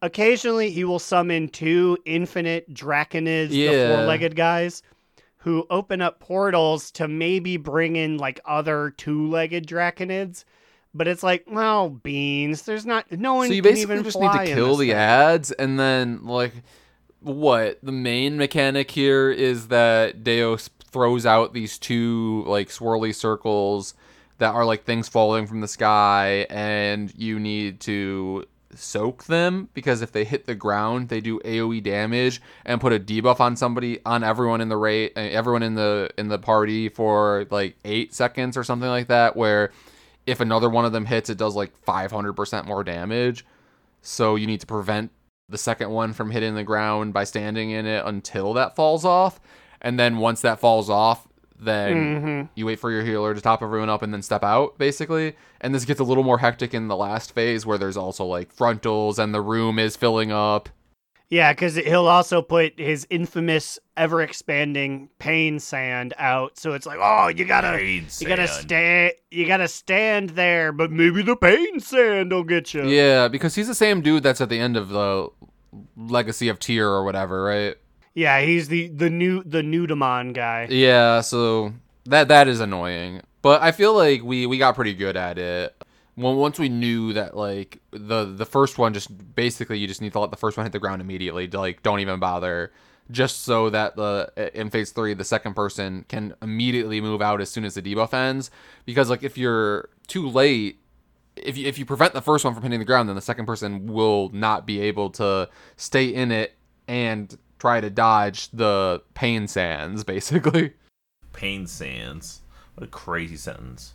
Speaker 4: Occasionally, he will summon two infinite Draconids, the four legged guys, who open up portals to maybe bring in like other two legged Draconids. But it's like, well, beans. There's not no one.
Speaker 3: So you basically
Speaker 4: even
Speaker 3: just need to kill the
Speaker 4: thing.
Speaker 3: ads, and then like what the main mechanic here is that Deios throws out these two like swirly circles that are like things falling from the sky, and you need to soak them because if they hit the ground, they do AOE damage and put a debuff on somebody on everyone in the rate, everyone in the in the party for like eight seconds or something like that, where if another one of them hits, it does like 500% more damage. So you need to prevent the second one from hitting the ground by standing in it until that falls off. And then once that falls off, then
Speaker 4: Mhm.
Speaker 3: you wait for your healer to top everyone up and then step out, basically. And this gets a little more hectic in the last phase where there's also like frontals and the room is filling up.
Speaker 4: Yeah, because he'll also put his infamous, ever expanding pain sand out. So it's like, oh, you gotta,
Speaker 2: Pain
Speaker 4: you gotta
Speaker 2: sand.
Speaker 4: stand, you gotta stand there, but maybe the pain sand will get you.
Speaker 3: Yeah, because he's the same dude that's at the end of the Legacy of Tyr or whatever, right?
Speaker 4: Yeah, he's the the new the Nudamon guy.
Speaker 3: Yeah, so that that is annoying. But I feel like we we got pretty good at it. When once we knew that like the the first one just basically you just need to let the first one hit the ground immediately. to, Like don't even bother. Just so that the in phase three the second person can immediately move out as soon as the debuff ends. Because like if you're too late, if you, if you prevent the first one from hitting the ground, then the second person will not be able to stay in it and try to dodge the pain sands, *laughs* basically.
Speaker 2: Pain sands. What a crazy sentence.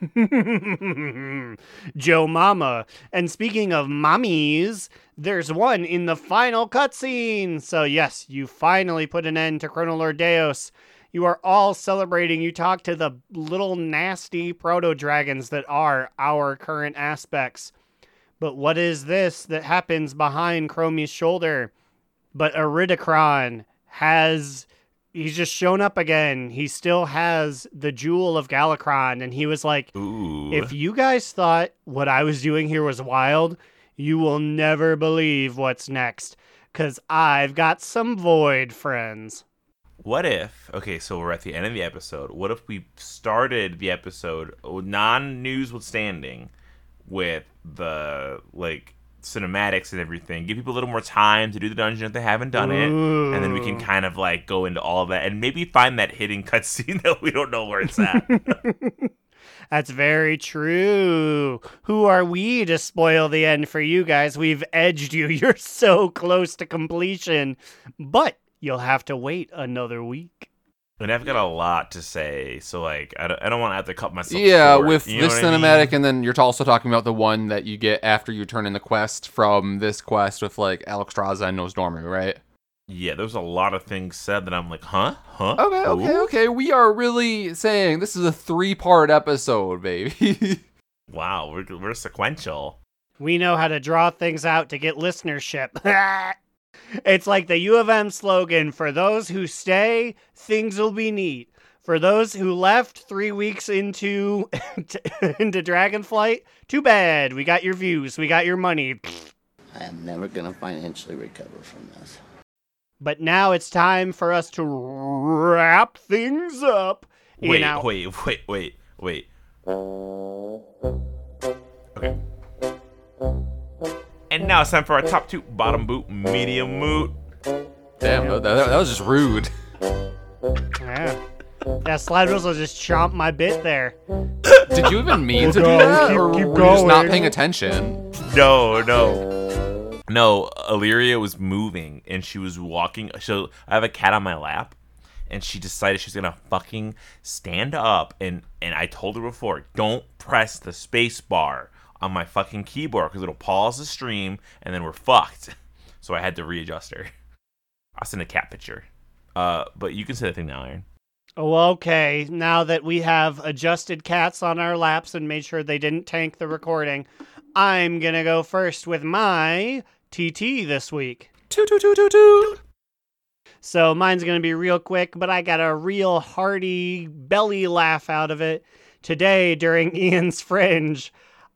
Speaker 2: *laughs*
Speaker 4: Joe Mama. And speaking of mommies, there's one in the final cutscene. So, yes, you finally put an end to Chrono Lord Deios. You are all celebrating. You talk to the little nasty proto dragons that are our current aspects. But what is this that happens behind Chromie's shoulder? But Iridikron has he's just shown up again. He still has the jewel of Galakrond, and he was like,
Speaker 2: Ooh.
Speaker 4: if you guys thought what I was doing here was wild, you will never believe what's next. Cause I've got some void friends.
Speaker 2: What if, okay, so we're at the end of the episode. What if we started the episode, oh, non news withstanding, with the, like, cinematics and everything? Give people a little more time to do the dungeon if they haven't done it. And then we can kind of, like, go into all that and maybe find that hidden *laughs* cutscene that we don't know where it's at. *laughs*
Speaker 4: That's very true. Who are we to spoil the end for you guys? We've edged you. *laughs* You're so close to completion. But you'll have to wait another week.
Speaker 2: And I've got a lot to say, so, like, I don't, I don't want to have to cut myself
Speaker 3: Yeah,
Speaker 2: short,
Speaker 3: with
Speaker 2: you know
Speaker 3: this
Speaker 2: what I mean?
Speaker 3: cinematic, and then you're also talking about the one that you get after you turn in the quest from this quest with like Alex Alexstrasza and Nosdormu, right?
Speaker 2: Yeah, there's a lot of things said that I'm like, huh? Huh?
Speaker 3: Okay, okay,
Speaker 2: Ooh?
Speaker 3: okay. We are really saying this is a three part episode, baby. *laughs*
Speaker 2: Wow, we're, we're sequential.
Speaker 4: We know how to draw things out to get listenership. *laughs* it's like the U of M slogan for those who stay, things will be neat. For those who left three weeks into *laughs* into Dragonflight, too bad. We got your views, we got your money.
Speaker 9: I am never going to financially recover from this.
Speaker 4: But now it's time for us to wrap things up.
Speaker 2: Wait,
Speaker 4: our-
Speaker 2: wait, wait, wait, wait. Okay. And now it's time for our top two bottom boot, medium moot.
Speaker 3: Damn, that, that, that was just rude.
Speaker 4: Yeah. Yeah, Slide Whistle just chomped my bit there.
Speaker 3: Did you even mean to do that,
Speaker 4: keep-
Speaker 3: or
Speaker 4: keep
Speaker 3: were you just not
Speaker 4: going.
Speaker 3: paying attention?
Speaker 2: No, no. No, Illyria was moving and she was walking. So I have a cat on my lap and she decided she's gonna fucking stand up and and I told her before, don't press the space bar on my fucking keyboard because it'll pause the stream and then we're fucked. *laughs* So I had to readjust her. I'll send a cat picture. Uh, but you can say the thing now, Aaron.
Speaker 4: Oh, okay. Now that we have adjusted cats on our laps and made sure they didn't tank the recording, I'm gonna go first with my TT this week.
Speaker 3: Toot toot toot toot toot.
Speaker 4: So mine's gonna be real quick, but I got a real hearty belly laugh out of it. Today during *laughs* Ian's Fringe,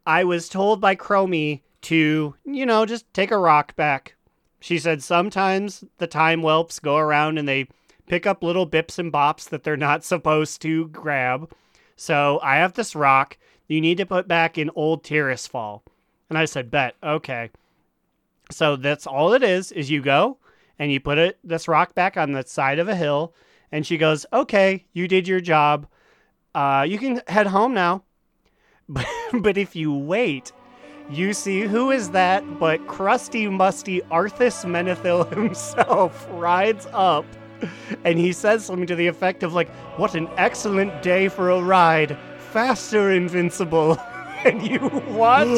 Speaker 4: I was told by Chromie to, you know, just take a rock back. She said sometimes the time whelps go around and they pick up little bips and bops that they're not *laughs* supposed to grab. So I have this rock you need to put back in old Tirisfal. And I said, bet, okay. So that's all it is, is you go and you put it this rock back on the side of a hill, and she goes, Okay, you did your job. Uh, you can head home now. But, *laughs* but if you wait, you see who is that but crusty, musty Arthas Menethil *laughs* himself rides up and he says something to the effect of like, "What an excellent day for a ride! Faster, invincible!" *laughs* and you watch,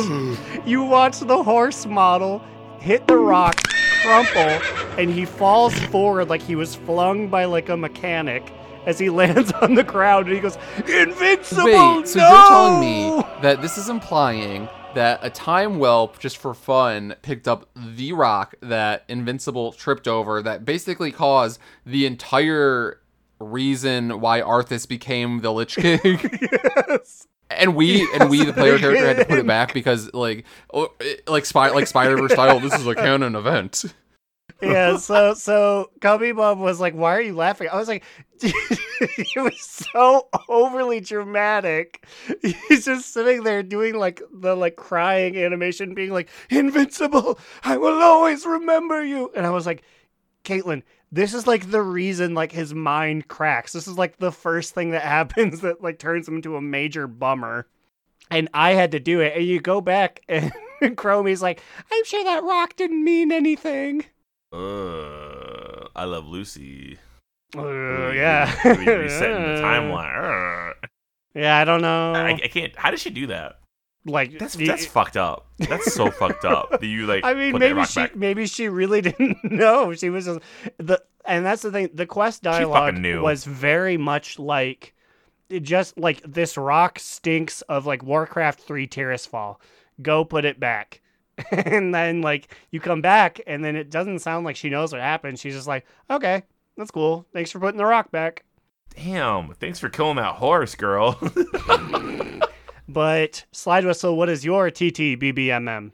Speaker 4: *sighs* you watch the horse model hit the rock, crumple, and he falls forward like he was flung by like a mechanic. As he lands on the ground, and he goes, "Invincible!"
Speaker 3: Wait, so
Speaker 4: no!"
Speaker 3: you're telling me that this is implying that a time whelp, just for fun, picked up the rock that Invincible tripped over that basically caused the entire reason why Arthas became the Lich *laughs* King?
Speaker 4: yes.
Speaker 3: And we and we the player character had to put it back *laughs* because like oh, like spy like Spider Verse style. This is a canon event.
Speaker 4: Yeah, so so Cubby Bub was like, "Why are you laughing?" I was like, *laughs* "It was so overly dramatic." He's just sitting there doing like the like crying animation, being like, "Invincible, I will always remember you." And I was like, "Caitlin, this is like the reason like his mind cracks. This is like the first thing that happens *laughs* that like turns him into a major bummer." And I had to do it. And you go back *laughs* and Chromie's like, "I'm sure that rock didn't mean anything."
Speaker 2: Uh, I love Lucy.
Speaker 4: Uh, yeah.
Speaker 2: Resetting the *laughs* timeline.
Speaker 4: Yeah, I don't know.
Speaker 2: I, I can't. How did she do that?
Speaker 4: like
Speaker 2: That's
Speaker 4: the-
Speaker 2: that's fucked up. That's so fucked up. Do you like? *laughs*
Speaker 4: I mean, maybe she
Speaker 2: back?
Speaker 4: maybe she really *laughs* didn't know. She was just the and that's the thing. The quest dialogue was very much like it just like this rock stinks of like Warcraft three Tirisfal. Go put it back. *laughs* and then like you come back and then it doesn't sound like she knows what happened. She's just like, okay, that's cool. Thanks for putting the rock back.
Speaker 2: Damn, thanks for killing that horse, girl. *laughs*
Speaker 4: But slide whistle, what is your TT BBMM?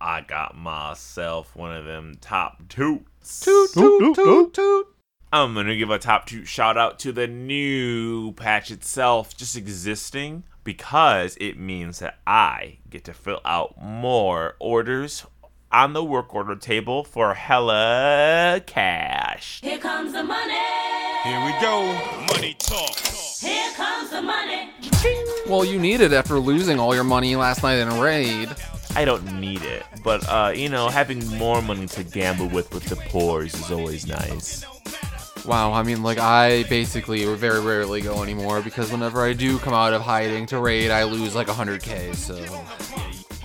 Speaker 2: I got myself one of them top toots.
Speaker 3: Toot, toot, toot, toot.
Speaker 2: I'm gonna give a top two shout out to the new patch itself just existing because it means that I get to fill out more orders on the work order table for hella cash.
Speaker 10: Here comes the money.
Speaker 1: Here we go. Money talk.
Speaker 10: Here comes the money.
Speaker 3: Well, you need it after losing all your money last night in a raid.
Speaker 2: I don't need it, but uh, you know, having more money to gamble with with the pores is always nice.
Speaker 3: Wow, I mean, like, I basically very rarely go anymore because whenever I do come out of hiding to raid, I lose like 100k, so.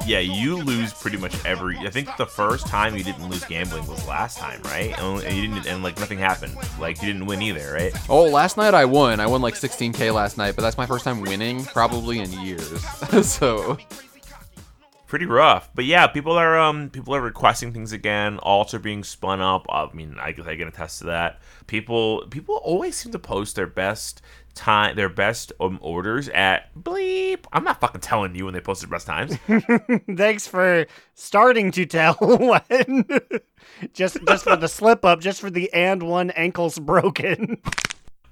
Speaker 2: Yeah, you lose pretty much every. I think the first time you didn't lose gambling was last time, right? And you didn't, and like nothing happened. Like you didn't win either, right?
Speaker 3: Oh, last night I won. I won like 16k last night, but that's my first time winning probably in years. *laughs* so,
Speaker 2: pretty rough. But yeah, people are um people are requesting things again. Alts are being spun up. I mean, I guess I can attest to that. People people always seem to post their best time, their best um, orders at bleep. I'm not fucking telling you when they post their best times. *laughs*
Speaker 4: Thanks for starting to tell *laughs* when. just just for the *laughs* slip up, just for the and one ankles broken.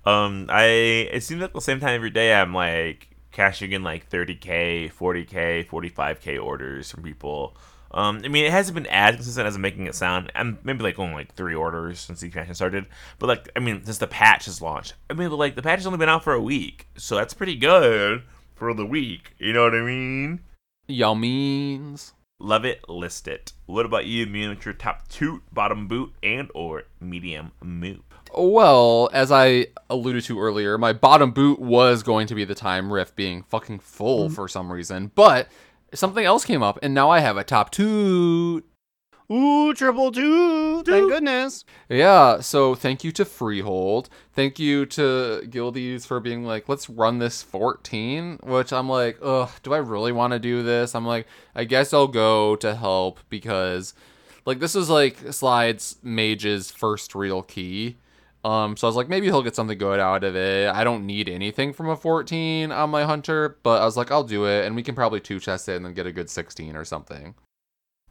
Speaker 2: um, I it seems like the same time every day. I'm like cashing in like 30k, 40k, 45k orders from people. Um, I mean, it hasn't been as consistent as I'm making it sound. I'm maybe like only like three orders since the expansion started. But like, I mean, since the patch has launched, I mean, like the patch has only been out for a week, so that's pretty good for the week. You know what I mean?
Speaker 3: y'all means.
Speaker 2: Love it, list it. What about you, miniature top toot, bottom boot, and or medium moop?
Speaker 3: Well, as I alluded to earlier, my bottom boot was going to be the time rift being fucking full mm-hmm. for some reason, but something else came up, and now I have a top two.
Speaker 4: Ooh, triple two. Thank goodness.
Speaker 3: Yeah, so thank you to Freehold. Thank you to Guildies for being like, let's run this 14, which I'm like, ugh, do I really want to do this? I'm like, I guess I'll go to help because, like, this is like Slide's Mage's first real key. Um, so I was like, maybe he'll get something good out of it. I don't need anything from a 14 on my hunter, but I was like, I'll do it, and we can probably two chest it and then get a good 16 or something.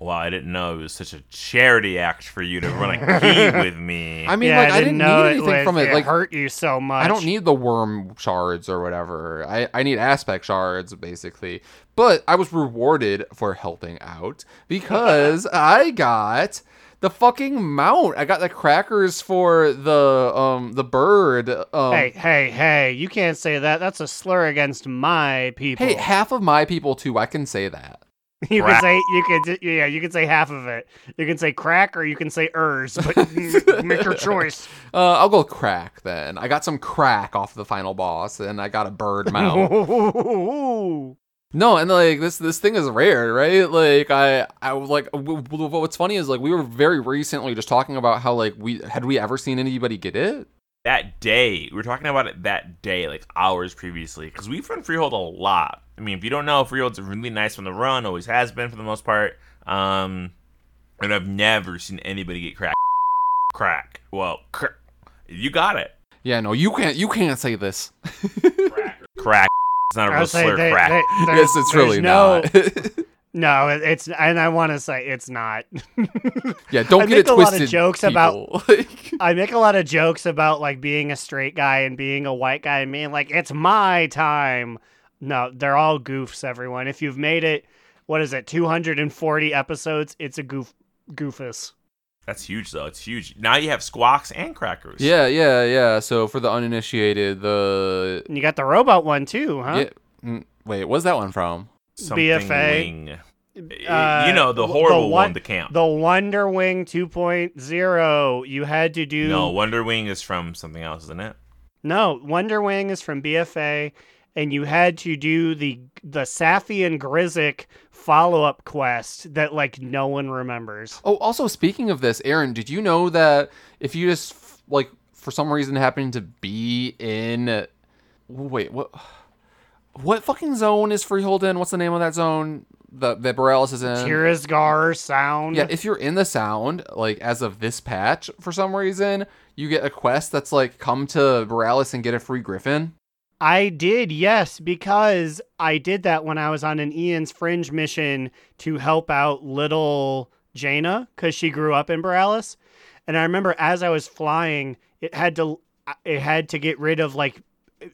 Speaker 2: Wow, I didn't know it was such a charity act for you to run a *laughs* key with me.
Speaker 3: I mean,
Speaker 4: yeah,
Speaker 3: like,
Speaker 4: I
Speaker 3: I
Speaker 4: didn't
Speaker 3: didn't
Speaker 4: know
Speaker 3: need anything
Speaker 4: would-
Speaker 3: from it.
Speaker 4: it
Speaker 3: Like,
Speaker 4: hurt you so much.
Speaker 3: I don't need the worm shards or whatever. I, I need aspect shards, basically. But I was rewarded for helping out *laughs* because I got the fucking mount. I got the crackers for the um the bird. Um,
Speaker 4: Hey, hey, hey! You can't say that. That's a slur against my people.
Speaker 3: hey, half of my people too. I can say that. *laughs*
Speaker 4: you
Speaker 2: crack.
Speaker 4: can say you can yeah you can say half of it. You can say crack or you can say ers, but *laughs* make your choice.
Speaker 3: Uh, I'll go crack then. I got some crack off the final boss, and I got a bird mount. *laughs* No, and like this this thing is rare, right? Like I I was like w- w- what's funny is like we were very recently just talking about how like we had we ever seen anybody get it?
Speaker 2: that day, we were talking about it that day, like hours previously, because we've run Freehold a lot. I mean, if you don't know, Freehold's really nice from the run, always has been for the most part. Um, and I've never seen anybody get crack. Crack. Well, cr- you got it.
Speaker 3: Yeah, no, you can't you can't say this. *laughs*
Speaker 2: Crack. It's not a
Speaker 4: I
Speaker 2: real
Speaker 4: would say
Speaker 2: slur.
Speaker 4: they-
Speaker 2: crack.
Speaker 4: they- *laughs* there's-
Speaker 3: yes, it's really
Speaker 4: no,
Speaker 3: not. *laughs*
Speaker 4: No, it- it's and I want to say it's not. *laughs*
Speaker 3: yeah, don't
Speaker 4: I
Speaker 3: get
Speaker 4: make
Speaker 3: it
Speaker 4: a lot of
Speaker 3: twisted.
Speaker 4: jokes about-
Speaker 3: people. Like,
Speaker 4: I make a lot of jokes about like being a straight guy and being a white guy and being like, it's my time. No, they're all goofs, everyone. If you've made it, what is it, 240 episodes, it's a goof goofus.
Speaker 2: That's huge, though. It's huge. Now you have squawks and crackers.
Speaker 3: yeah, yeah, yeah. So for the uninitiated, the
Speaker 4: And you got the robot one too, huh?
Speaker 3: yeah, mm, wait, what's that one from?
Speaker 2: Something
Speaker 4: BFA.
Speaker 2: wing.
Speaker 4: Uh,
Speaker 2: you know, the
Speaker 4: w-
Speaker 2: horrible
Speaker 4: one-
Speaker 2: one, the camp.
Speaker 4: The Wonder Wing 2.0. You had to do
Speaker 2: no, Wonder Wing is from something else, isn't it?
Speaker 4: No, Wonder Wing is from BFA, and you had to do the the Safi and Grizzek follow up quest that like no one remembers.
Speaker 3: Oh, also speaking of this, Aaron, did you know that if you just like for some reason happen to be in wait, what what fucking zone is Freehold in? What's the name of that zone? the that Boralus is in.
Speaker 4: Tiragarde sound.
Speaker 3: Yeah, if you're in the sound, like as of this patch, for some reason, you get a quest that's like come to Boralus and get a free griffin.
Speaker 4: I did, yes, because I did that when I was on an Ian's Fringe mission to help out little Jaina because she grew up in Boralus. And I remember as I was flying, it had to it had to get rid of like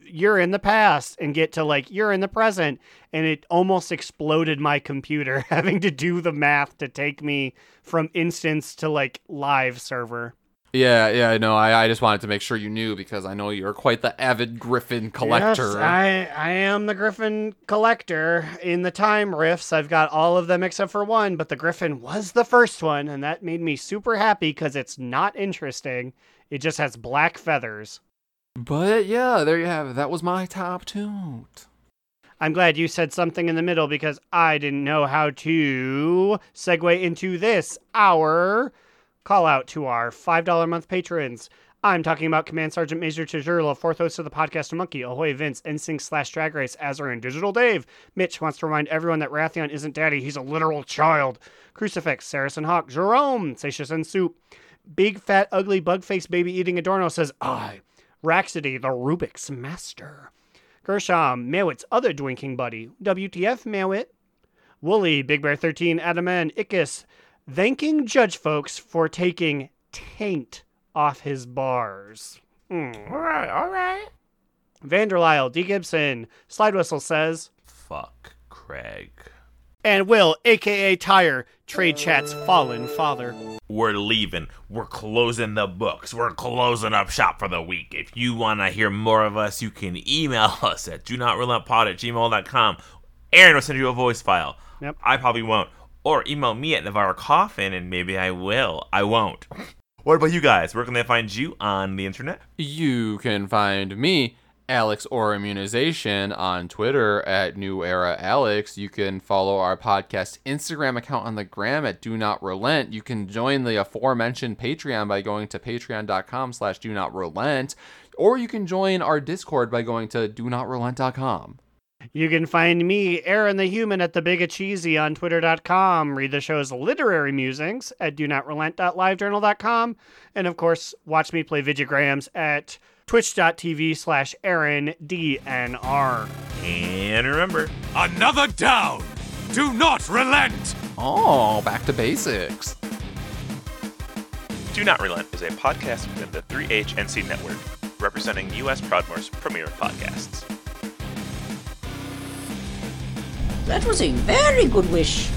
Speaker 4: you're in the past and get to like you're in the present and it almost exploded my computer *laughs* having to do the math to take me from instance to like live server.
Speaker 3: Yeah, yeah, no, I, I just wanted to make sure you knew because I know you're quite the avid Griffin collector.
Speaker 4: Yes, I, I am the Griffin collector. In the time rifts, I've got all of them except for one, but the Griffin was the first one, and that made me super happy because it's not interesting. It just has black feathers.
Speaker 3: But yeah, there you have it. That was my top toot.
Speaker 4: I'm glad you said something in the middle because I didn't know how to segue into this. Our call out to our $5 a month patrons. I'm talking about Command Sergeant Major Tajurla, fourth host of the podcast Monkey, Ahoy Vince, NSYNC slash Drag Race, Azar, and Digital Dave. Mitch wants to remind everyone that Wrathion isn't daddy, he's a literal child. Crucifix, Saracen Hawk, Jerome, Satius and Soup. Big fat ugly bug faced baby eating Adorno says, I. Raxity, the Rubik's Master. Gershom, Mewit's other drinking buddy. WTF, Mewit. Wooly, Big Bear 13, Adaman, Ickis, thanking judge folks for taking taint off his bars. Hmm.
Speaker 2: All right, all right.
Speaker 4: Vanderlyle, D. Gibson, Slide Whistle says,
Speaker 2: Fuck Craig.
Speaker 4: and Will, aka Tire, Trade Chat's fallen father.
Speaker 2: We're leaving. We're closing the books. We're closing up shop for the week. If you want to hear more of us, you can email *laughs* us at do not relent pod at gmail.com. Aaron will send you a voice file.
Speaker 4: Yep.
Speaker 2: I probably won't. Or email me at Navarro Coffin and maybe I will. I won't. What about you guys? Where can they find you on the internet?
Speaker 3: You can find me, Alex or Immunization, on Twitter at New Era Alex. You can follow our podcast Instagram account on the gram at Do Not Relent. You can join the aforementioned Patreon by going to patreon.com slash do not relent. Or you can join our Discord by going to do not relent.com.
Speaker 4: You can find me, Aaron the Human, at the Big A Cheesy on Twitter.com. Read the show's literary musings at do not relent.livejournal.com. And of course, watch me play Vigigrams at twitch.tv slash Aaron DNR.
Speaker 2: And remember,
Speaker 1: Another down. Do not relent.
Speaker 3: Oh, back to basics.
Speaker 11: Do Not Relent is a podcast within the 3HNC network, representing U.S. Proudmoore's premier podcasts.
Speaker 8: That was a very good wish.